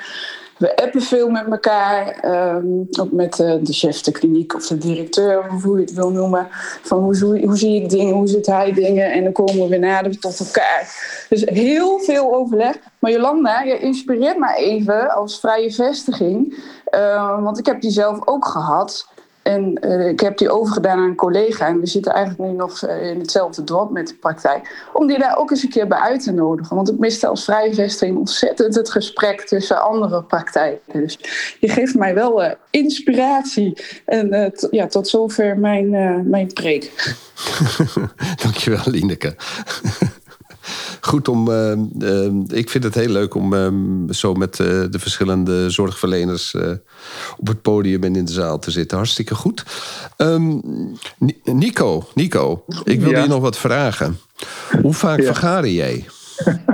We appen veel met elkaar, um, ook met uh, de chef de kliniek of de directeur, of hoe je het wil noemen. Van hoe, hoe, zie ik dingen, hoe ziet hij dingen en dan komen we weer nader tot elkaar. Dus heel veel overleg. Maar Jolanda, je inspireert mij even als vrije vestiging. Uh, want ik heb die zelf ook gehad. En uh, ik heb die overgedaan aan een collega. En we zitten eigenlijk nu nog uh, in hetzelfde dorp met de praktijk. Om die daar ook eens een keer bij uit te nodigen. Want ik miste als vrijvesting ontzettend het gesprek tussen andere praktijken. Dus je geeft mij wel uh, inspiratie. En ja, tot zover mijn, mijn preek. Dankjewel, Lineke. Goed om. Uh, uh, ik vind het heel leuk om uh, zo met de verschillende zorgverleners op het podium en in de zaal te zitten. Hartstikke goed. Um, Nico, Nico, ik wil ja. je nog wat vragen. Hoe vaak ja. vergader jij?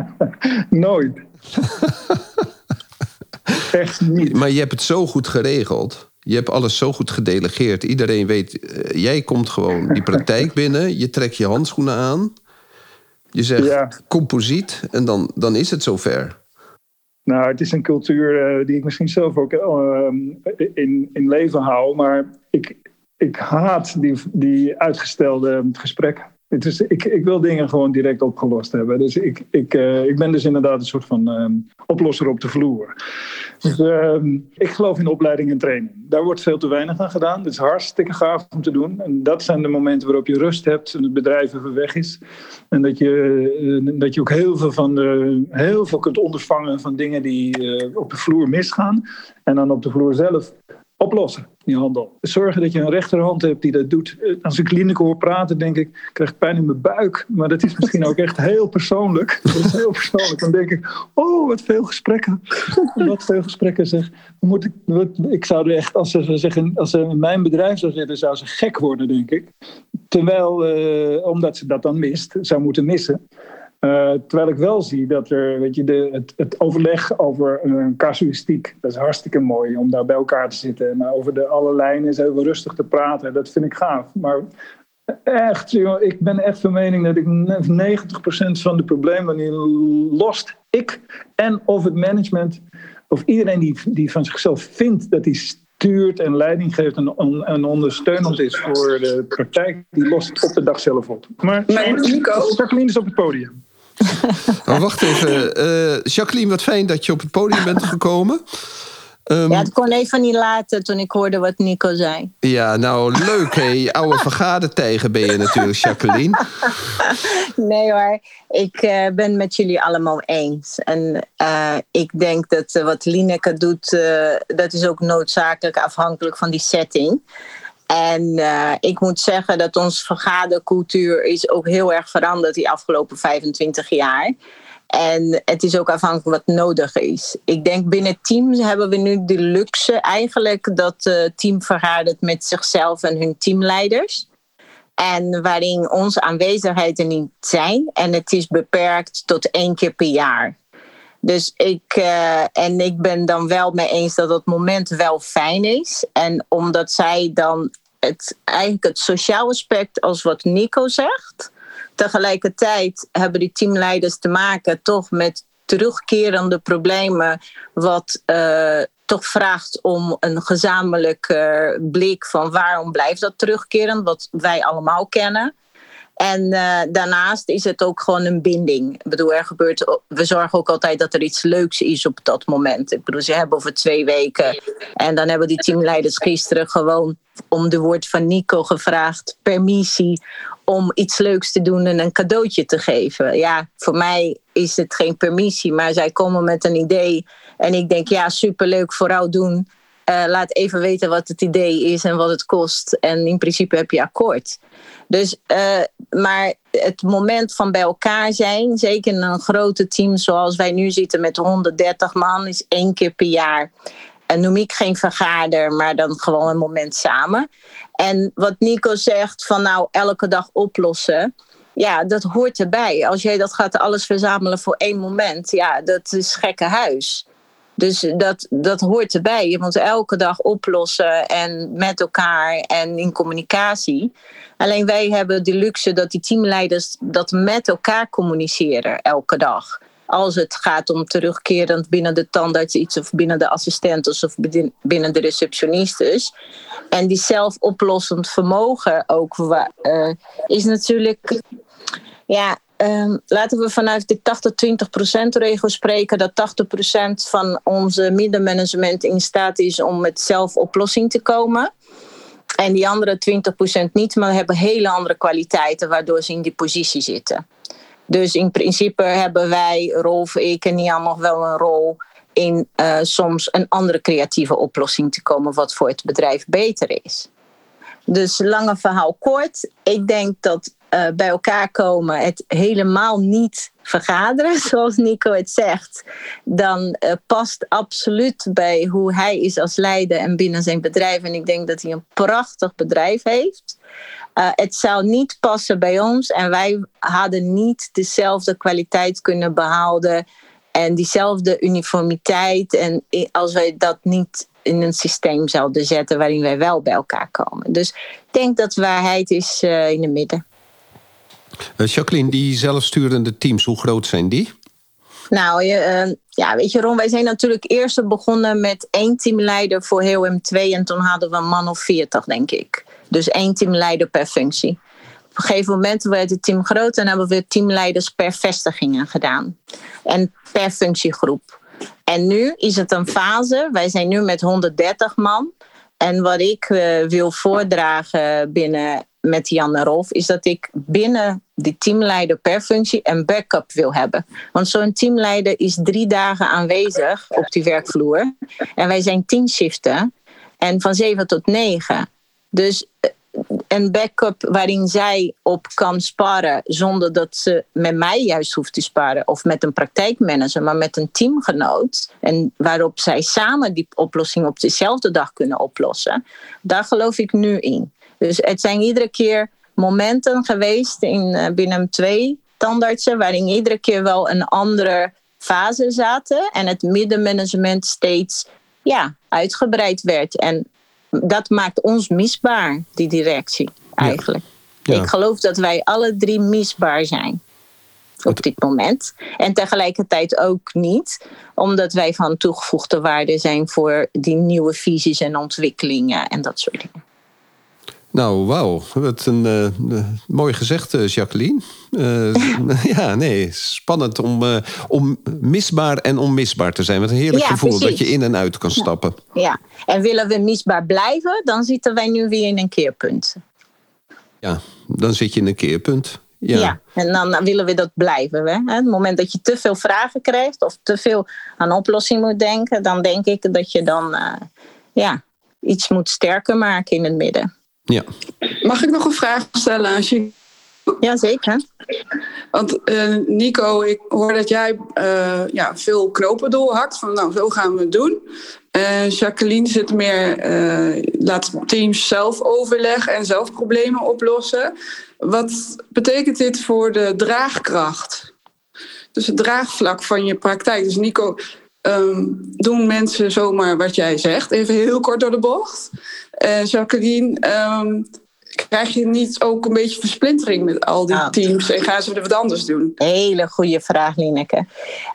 Nooit. Echt niet. Maar je hebt het zo goed geregeld. Je hebt alles zo goed gedelegeerd. Iedereen weet, jij komt gewoon die praktijk binnen. Je trekt je handschoenen aan. Je zegt ja. composiet en dan, dan is het zover. Nou, het is een cultuur uh, die ik misschien zelf ook uh, in, in leven hou. Maar ik, ik haat die, die uitgestelde gesprekken. Het is, ik, ik wil dingen gewoon direct opgelost hebben. Dus ik, ik, uh, ik ben dus inderdaad een soort van uh, oplosser op de vloer. Dus, uh, ik geloof in opleiding en training. Daar wordt veel te weinig aan gedaan. Dat is hartstikke gaaf om te doen. En dat zijn de momenten waarop je rust hebt en het bedrijf even weg is. En dat je, uh, dat je ook heel veel, van de, heel veel kunt ondervangen van dingen die uh, op de vloer misgaan. En dan op de vloer zelf oplossen, die handel. Zorgen dat je een rechterhand hebt die dat doet. Als ik Lineke hoor praten, denk ik, krijg pijn in mijn buik. Maar dat is misschien ook echt heel persoonlijk. Dat is heel persoonlijk. Dan denk ik, oh, wat veel gesprekken. Wat veel gesprekken zeg. Moet ik, ik zou er echt, als ze, zeggen, als ze in mijn bedrijf zou zitten, zou ze gek worden, denk ik. Terwijl, uh, omdat ze dat dan mist, zou moeten missen. Uh, terwijl ik wel zie dat er, weet je, de, het, het overleg over een casuïstiek, dat is hartstikke mooi om daar bij elkaar te zitten. Maar over de alle lijnen is even rustig te praten, dat vind ik gaaf. Maar echt, joh, ik ben echt van mening dat ik 90% van de problemen die lost ik en of het management, of iedereen die, die van zichzelf vindt dat hij stuurt en leiding geeft en, en ondersteunend is voor de praktijk, die lost op de dag zelf op. Maar, maar Nico, Jacqueline is op het podium. Oh, wacht even. Uh, Jacqueline, wat fijn dat je op het podium bent gekomen. Um, ja, het kon even niet laten toen ik hoorde wat Nico zei. Ja, nou leuk hé. Oude vergadertijger ben je natuurlijk, Jacqueline. nee hoor, ik uh, ben met jullie allemaal eens. En uh, ik denk dat uh, wat Lineke doet, dat is ook noodzakelijk afhankelijk van die setting. En uh, ik moet zeggen dat onze vergadercultuur is ook heel erg veranderd die afgelopen 25 jaar. En het is ook afhankelijk wat nodig is. Ik denk binnen teams hebben we nu de luxe eigenlijk dat het team vergadert met zichzelf en hun teamleiders. En waarin onze aanwezigheden niet zijn. En het is beperkt tot één keer per jaar. Dus ik, uh, en ik ben dan wel mee eens dat het moment wel fijn is. En omdat zij dan het, eigenlijk het sociaal aspect als wat Nico zegt. Tegelijkertijd hebben die teamleiders te maken toch met terugkerende problemen, wat uh, toch vraagt om een gezamenlijke blik van waarom blijft dat terugkerend, wat wij allemaal kennen. En uh, daarnaast is het ook gewoon een binding. Ik bedoel, er gebeurt, we zorgen ook altijd dat er iets leuks is op dat moment. Ik bedoel, ze hebben over twee weken. En dan hebben die teamleiders gisteren gewoon om de woord van Nico gevraagd, permissie om iets leuks te doen en een cadeautje te geven. Ja, voor mij is het geen permissie, maar zij komen met een idee. En ik denk, ja, superleuk, vooral doen. Uh, laat even weten wat het idee is en wat het kost. En in principe heb je akkoord. Dus, uh, maar het moment van bij elkaar zijn, zeker in een grote team zoals wij nu zitten met 130 man, is één keer per jaar. En noem ik geen vergader, maar dan gewoon een moment samen. En wat Nico zegt van nou elke dag oplossen. Ja, dat hoort erbij. Als jij dat gaat alles verzamelen voor één moment, ja, dat is gekke huis. Dus dat, dat hoort erbij. Je moet elke dag oplossen en met elkaar en in communicatie. Alleen wij hebben de luxe dat die teamleiders dat met elkaar communiceren elke dag. Als het gaat om terugkerend binnen de tandarts iets of binnen de assistenten of binnen de receptionistes. En die zelfoplossend vermogen ook uh, is natuurlijk ja, Um, laten we vanuit de 80-20% regel spreken, dat 80% van onze middenmanagement in staat is om met zelfoplossing te komen. En die andere 20% niet, maar hebben hele andere kwaliteiten waardoor ze in die positie zitten. Dus in principe hebben wij, Rolf, ik en Jan nog wel een rol in uh, soms een andere creatieve oplossing te komen, wat voor het bedrijf beter is. Dus lange verhaal kort. Ik denk dat uh, bij elkaar komen, het helemaal niet vergaderen, zoals Nico het zegt, dan uh, past absoluut bij hoe hij is als leider en binnen zijn bedrijf. En ik denk dat hij een prachtig bedrijf heeft. Uh, het zou niet passen bij ons en wij hadden niet dezelfde kwaliteit kunnen behouden en diezelfde uniformiteit. En als wij dat niet in een systeem zouden zetten waarin wij wel bij elkaar komen. Dus ik denk dat waarheid is in het midden. Uh, Jacqueline, die zelfsturende teams, hoe groot zijn die? Nou, je, uh, ja, weet je, Ron, wij zijn natuurlijk eerst begonnen met één teamleider voor heel M2 en toen hadden we een man of 40, denk ik. Dus één teamleider per functie. Op een gegeven moment werd het team groot en hebben we teamleiders per vestigingen gedaan. En per functiegroep. En nu is het een fase. Wij zijn nu met 130 man. En wat ik uh, wil voordragen binnen met Jan en Rolf, is dat ik binnen die teamleider per functie een backup wil hebben. Want zo'n teamleider is drie dagen aanwezig op die werkvloer. En wij zijn tien shiften. En van zeven tot negen. Dus eh, een backup waarin zij op kan sparen zonder dat ze met mij juist hoeft te sparen of met een praktijkmanager, maar met een teamgenoot en waarop zij samen die oplossing op dezelfde dag kunnen oplossen. Daar geloof ik nu in. Dus het zijn iedere keer momenten geweest in uh, binnen twee tandartsen waarin iedere keer wel een andere fase zaten en het middenmanagement steeds ja, uitgebreid werd. En dat maakt ons misbaar, die directie eigenlijk. Ik geloof dat wij alle drie misbaar zijn op dit moment. En tegelijkertijd ook niet, omdat wij van toegevoegde waarde zijn voor die nieuwe visies en ontwikkelingen en dat soort dingen. Nou, wauw. Wat een uh, mooi gezegd, uh, Jacqueline. Uh, ja, nee, spannend om, om misbaar en onmisbaar te zijn. Met een heerlijk gevoel dat je in en uit kan stappen. Ja, en willen we misbaar blijven, dan zitten wij nu weer in een keerpunt. Ja, dan zit je in een keerpunt. Ja. ja, en dan willen we dat blijven. Hè? Het moment dat je te veel vragen krijgt of te veel aan oplossing moet denken, dan denk ik dat je dan ja, iets moet sterker maken in het midden. Ja. Mag ik nog een vraag stellen aan je? Ja, zeker. Want uh, Nico, ik hoor dat jij uh, ja, veel knopen doorhakt. Van nou, zo gaan we het doen. Uh, Jacqueline zit meer, laat teams zelf overleggen en zelf problemen oplossen. Wat betekent dit voor de draagkracht? Dus het draagvlak van je praktijk. Dus Nico, um, doen mensen zomaar wat jij zegt? Even heel kort door de bocht. Uh, Jacqueline, um, krijg je niet ook een beetje versplintering met al die teams en gaan ze er wat anders doen? Hele goede vraag, Lineke.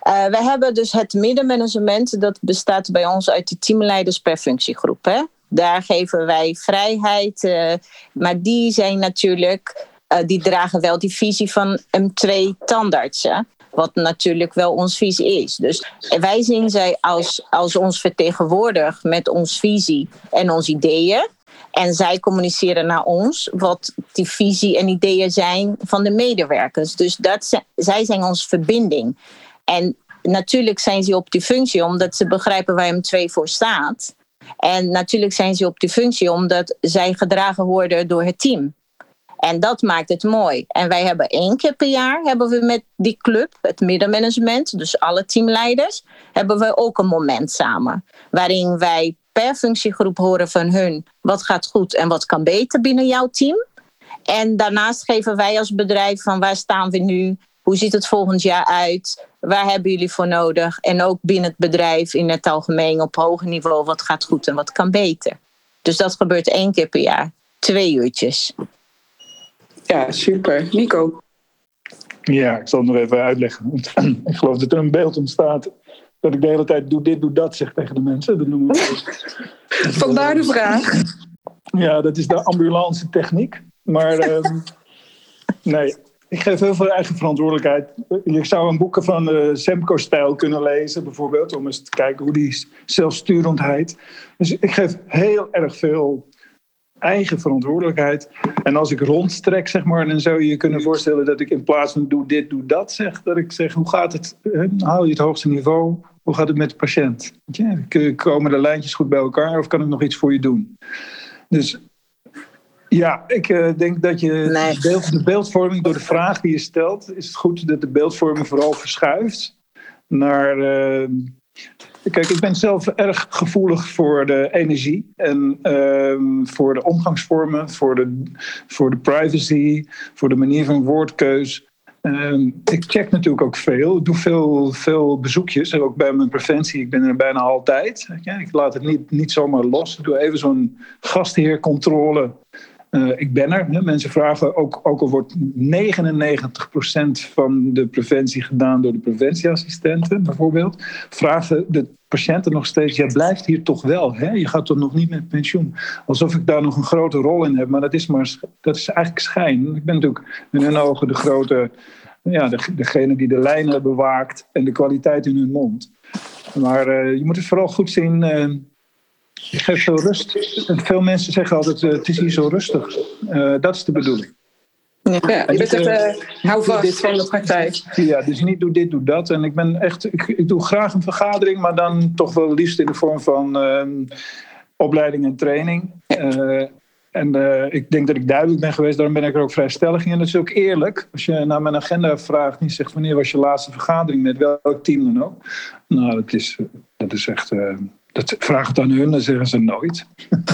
Uh, we hebben dus het middenmanagement, dat bestaat bij ons uit de teamleiders per functiegroep. Hè? Daar geven wij vrijheid, uh, maar die zijn natuurlijk, uh, die dragen wel die visie van M2 tandartsen. Wat natuurlijk wel ons visie is. Dus wij zien zij als, als ons vertegenwoordig met ons visie en onze ideeën. En zij communiceren naar ons wat die visie en ideeën zijn van de medewerkers. Dus dat, zij zijn onze verbinding. En natuurlijk zijn ze op die functie omdat ze begrijpen waar M2 voor staat. En natuurlijk zijn ze op die functie omdat zij gedragen worden door het team. En dat maakt het mooi. En wij hebben één keer per jaar hebben we met die club, het middenmanagement, dus alle teamleiders, hebben we ook een moment samen. Waarin wij per functiegroep horen van hun wat gaat goed en wat kan beter binnen jouw team. En daarnaast geven wij als bedrijf van waar staan we nu? Hoe ziet het volgend jaar uit? waar hebben jullie voor nodig? En ook binnen het bedrijf in het algemeen op hoger niveau, wat gaat goed en wat kan beter? Dus dat gebeurt één keer per jaar, twee uurtjes. Ja, super. Nico? Ja, ik zal het nog even uitleggen. ik geloof dat er een beeld ontstaat dat ik de hele tijd doe dit, doe dat zeg tegen de mensen. Dat noemen we Vandaar de vraag. Ja, dat is de ambulance techniek. Maar uh, nee, ik geef heel veel eigen verantwoordelijkheid. Je zou een boeken van de Semco-stijl kunnen lezen, bijvoorbeeld, om eens te kijken hoe die zelfsturendheid. Dus ik geef heel erg veel eigen verantwoordelijkheid. En als ik rondstrek, zeg maar, dan zou je je kunnen voorstellen dat ik in plaats van doe dit, doe dat zeg, dat ik zeg, hoe gaat het? Haal je het hoogste niveau? Hoe gaat het met de patiënt? Komen de lijntjes goed bij elkaar of kan ik nog iets voor je doen? Dus ja, ik uh, denk dat je nee. beeld, de beeldvorming door de vraag die je stelt, is het goed dat de beeldvorming vooral verschuift naar. Uh, kijk, ik ben zelf erg gevoelig voor de energie en uh, voor de omgangsvormen, voor de, voor de privacy, voor de manier van woordkeus. Ehm, ik check natuurlijk ook veel. Ik doe veel, veel bezoekjes. Ook bij mijn preventie. Ik ben er bijna altijd. ik laat het niet, niet zomaar los. Ik doe even zo'n gastheercontrole. Uh, ik ben er. Mensen vragen, ook, ook al wordt 99% van de preventie gedaan door de preventieassistenten bijvoorbeeld, vragen de patiënten nog steeds, jij blijft hier toch wel. Hè? Je gaat toch nog niet met pensioen. Alsof ik daar nog een grote rol in heb. Maar dat is, maar, dat is eigenlijk schijn. Ik ben natuurlijk in hun ogen de grote, ja, de, degene die de lijnen bewaakt en de kwaliteit in hun mond. Maar uh, je moet het vooral goed zien. Uh, je geeft veel rust. Veel mensen zeggen altijd, uh, het is hier zo rustig. dat is de bedoeling. Ja, je bent echt, uh, hou vast van de praktijk. Ja, dus niet doe dit, doe dat. En ik ben echt, ik, ik doe graag een vergadering, maar dan toch wel liefst in de vorm van uh, opleiding en training. Uh, en ik denk dat ik duidelijk ben geweest, daarom ben ik er ook vrij stellig in. En dat is ook eerlijk. Als je naar mijn agenda vraagt en zegt wanneer was je laatste vergadering met welk team dan ook. Nou, dat is, dat is echt dat vraag het aan hun, dan zeggen ze nooit.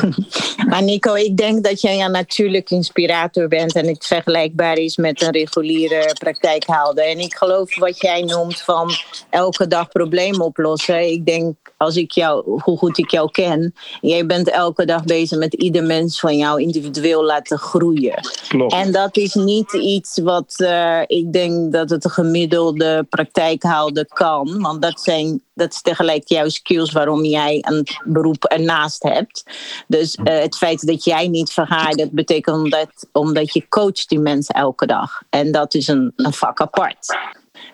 Maar Nico, ik denk dat jij een natuurlijk inspirator bent en het vergelijkbaar is met een reguliere praktijkhouder. En ik geloof wat jij noemt van elke dag problemen oplossen. Ik denk, als ik jou, hoe goed ik jou ken, jij bent elke dag bezig met ieder mens van jou individueel laten groeien. Klopt. En dat is niet iets wat uh, ik denk dat het gemiddelde praktijkhouder kan, want dat zijn dat is tegelijk jouw skills waarom jij een beroep ernaast hebt. Dus uh, het feit dat jij niet vergaart, betekent omdat, omdat je coacht die mensen elke dag. En dat is een, een vak apart.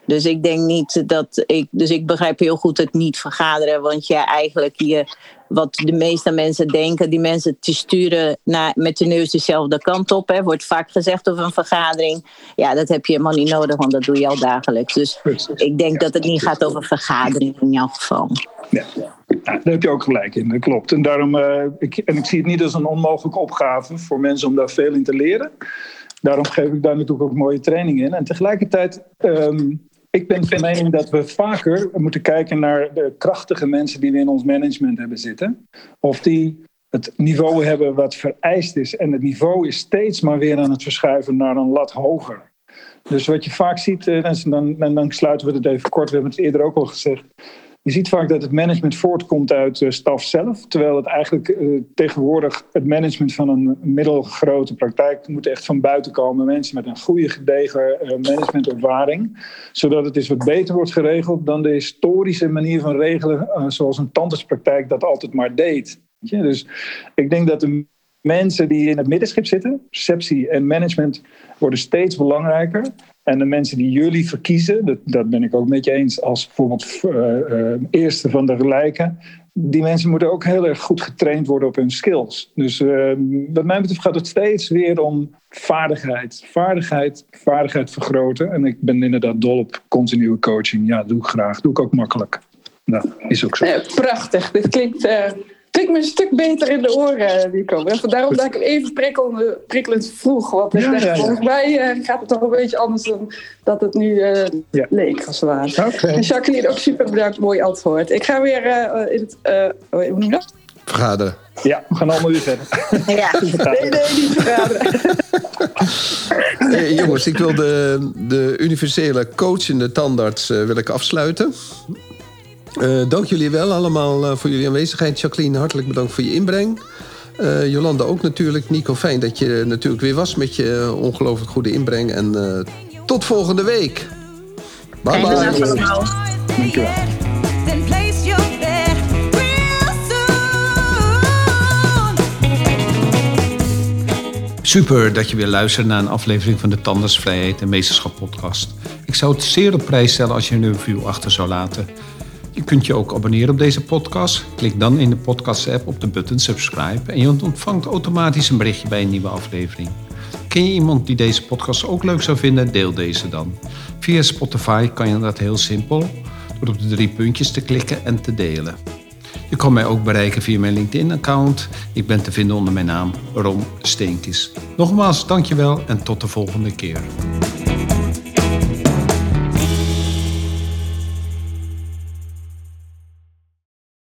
Dus ik denk niet dat ik. Dus ik begrijp heel goed het niet vergaderen. Want je eigenlijk je wat de meeste mensen denken, die mensen te sturen naar, met de neus dezelfde kant op. Hè, wordt vaak gezegd over een vergadering. Ja, dat heb je helemaal niet nodig, want dat doe je al dagelijks. Dus ik denk dat het niet gaat over vergadering in jouw geval. Ja. daar heb je ook gelijk in, dat klopt. En, daarom, uh, ik, en ik zie het niet als een onmogelijke opgave voor mensen om daar veel in te leren. Daarom geef ik daar natuurlijk ook mooie training in. En tegelijkertijd um, ik ben van mening dat we vaker moeten kijken naar de krachtige mensen die we in ons management hebben zitten. Of die het niveau hebben wat vereist is. En het niveau is steeds maar weer aan het verschuiven naar een lat hoger. Dus wat je vaak ziet, en eh, dan, dan sluiten we het even kort, we hebben het eerder ook al gezegd. Je ziet vaak dat het management voortkomt uit de staf zelf. Terwijl het eigenlijk uh, tegenwoordig het management van een middelgrote praktijk moet echt van buiten komen. Mensen met een goede gedegen uh, managementervaring. Zodat het eens wat beter wordt geregeld dan de historische manier van regelen zoals een tandartspraktijk dat altijd maar deed. Ja, dus ik denk dat de mensen die in het middenschip zitten, receptie en management, worden steeds belangrijker. En de mensen die jullie verkiezen, dat, dat ben ik ook met je eens, als bijvoorbeeld uh, uh, eerste van de gelijken. Die mensen moeten ook heel erg goed getraind worden op hun skills. Dus uh, wat mij betreft gaat het steeds weer om vaardigheid. Vaardigheid, vaardigheid vergroten. En ik ben inderdaad dol op continue coaching. Ja, doe ik graag. Doe ik ook makkelijk. Nou, is ook zo. prachtig. Dit klinkt klinkt me een stuk beter in de oren, Nico. En daarom dat ik hem even prikkelend, prikkelend vroeg. Want ik ja, dacht, ja, ja. volgens mij uh, gaat het toch een beetje anders dan dat het nu uh, leek, als het ware. Okay. En Jacqueline, ook super bedankt. Mooi antwoord. Ik ga weer uh, in het... hoe noem je dat? Vergaderen. Ja, we gaan allemaal weer verder. Ja. nee, nee, niet vergaderen. Eh, jongens, ik wil de, de universele coachende tandarts eh, wil ik afsluiten. Eh, dank jullie wel allemaal eh, voor jullie aanwezigheid. Jacqueline, hartelijk bedankt voor je inbreng. Eh, Jolanda ook natuurlijk. Nico, fijn dat je natuurlijk weer was met je ongelooflijk goede inbreng. En eh, tot volgende week. Bye bye. Dankjewel. Super dat je weer luistert naar een aflevering van de Tandersvrijheid en Meesterschap podcast. Ik zou het zeer op prijs stellen als je een review achter zou laten. Je kunt je ook abonneren op deze podcast. Klik dan in de podcast-app op de button subscribe en je ontvangt automatisch een berichtje bij een nieuwe aflevering. Ken je iemand die deze podcast ook leuk zou vinden? Deel deze dan. Via Spotify kan je dat heel simpel door op de drie puntjes te klikken en te delen. Je kan mij ook bereiken via mijn LinkedIn-account. Ik ben te vinden onder mijn naam Ron Steenkis. Nogmaals, dankjewel en tot de volgende keer.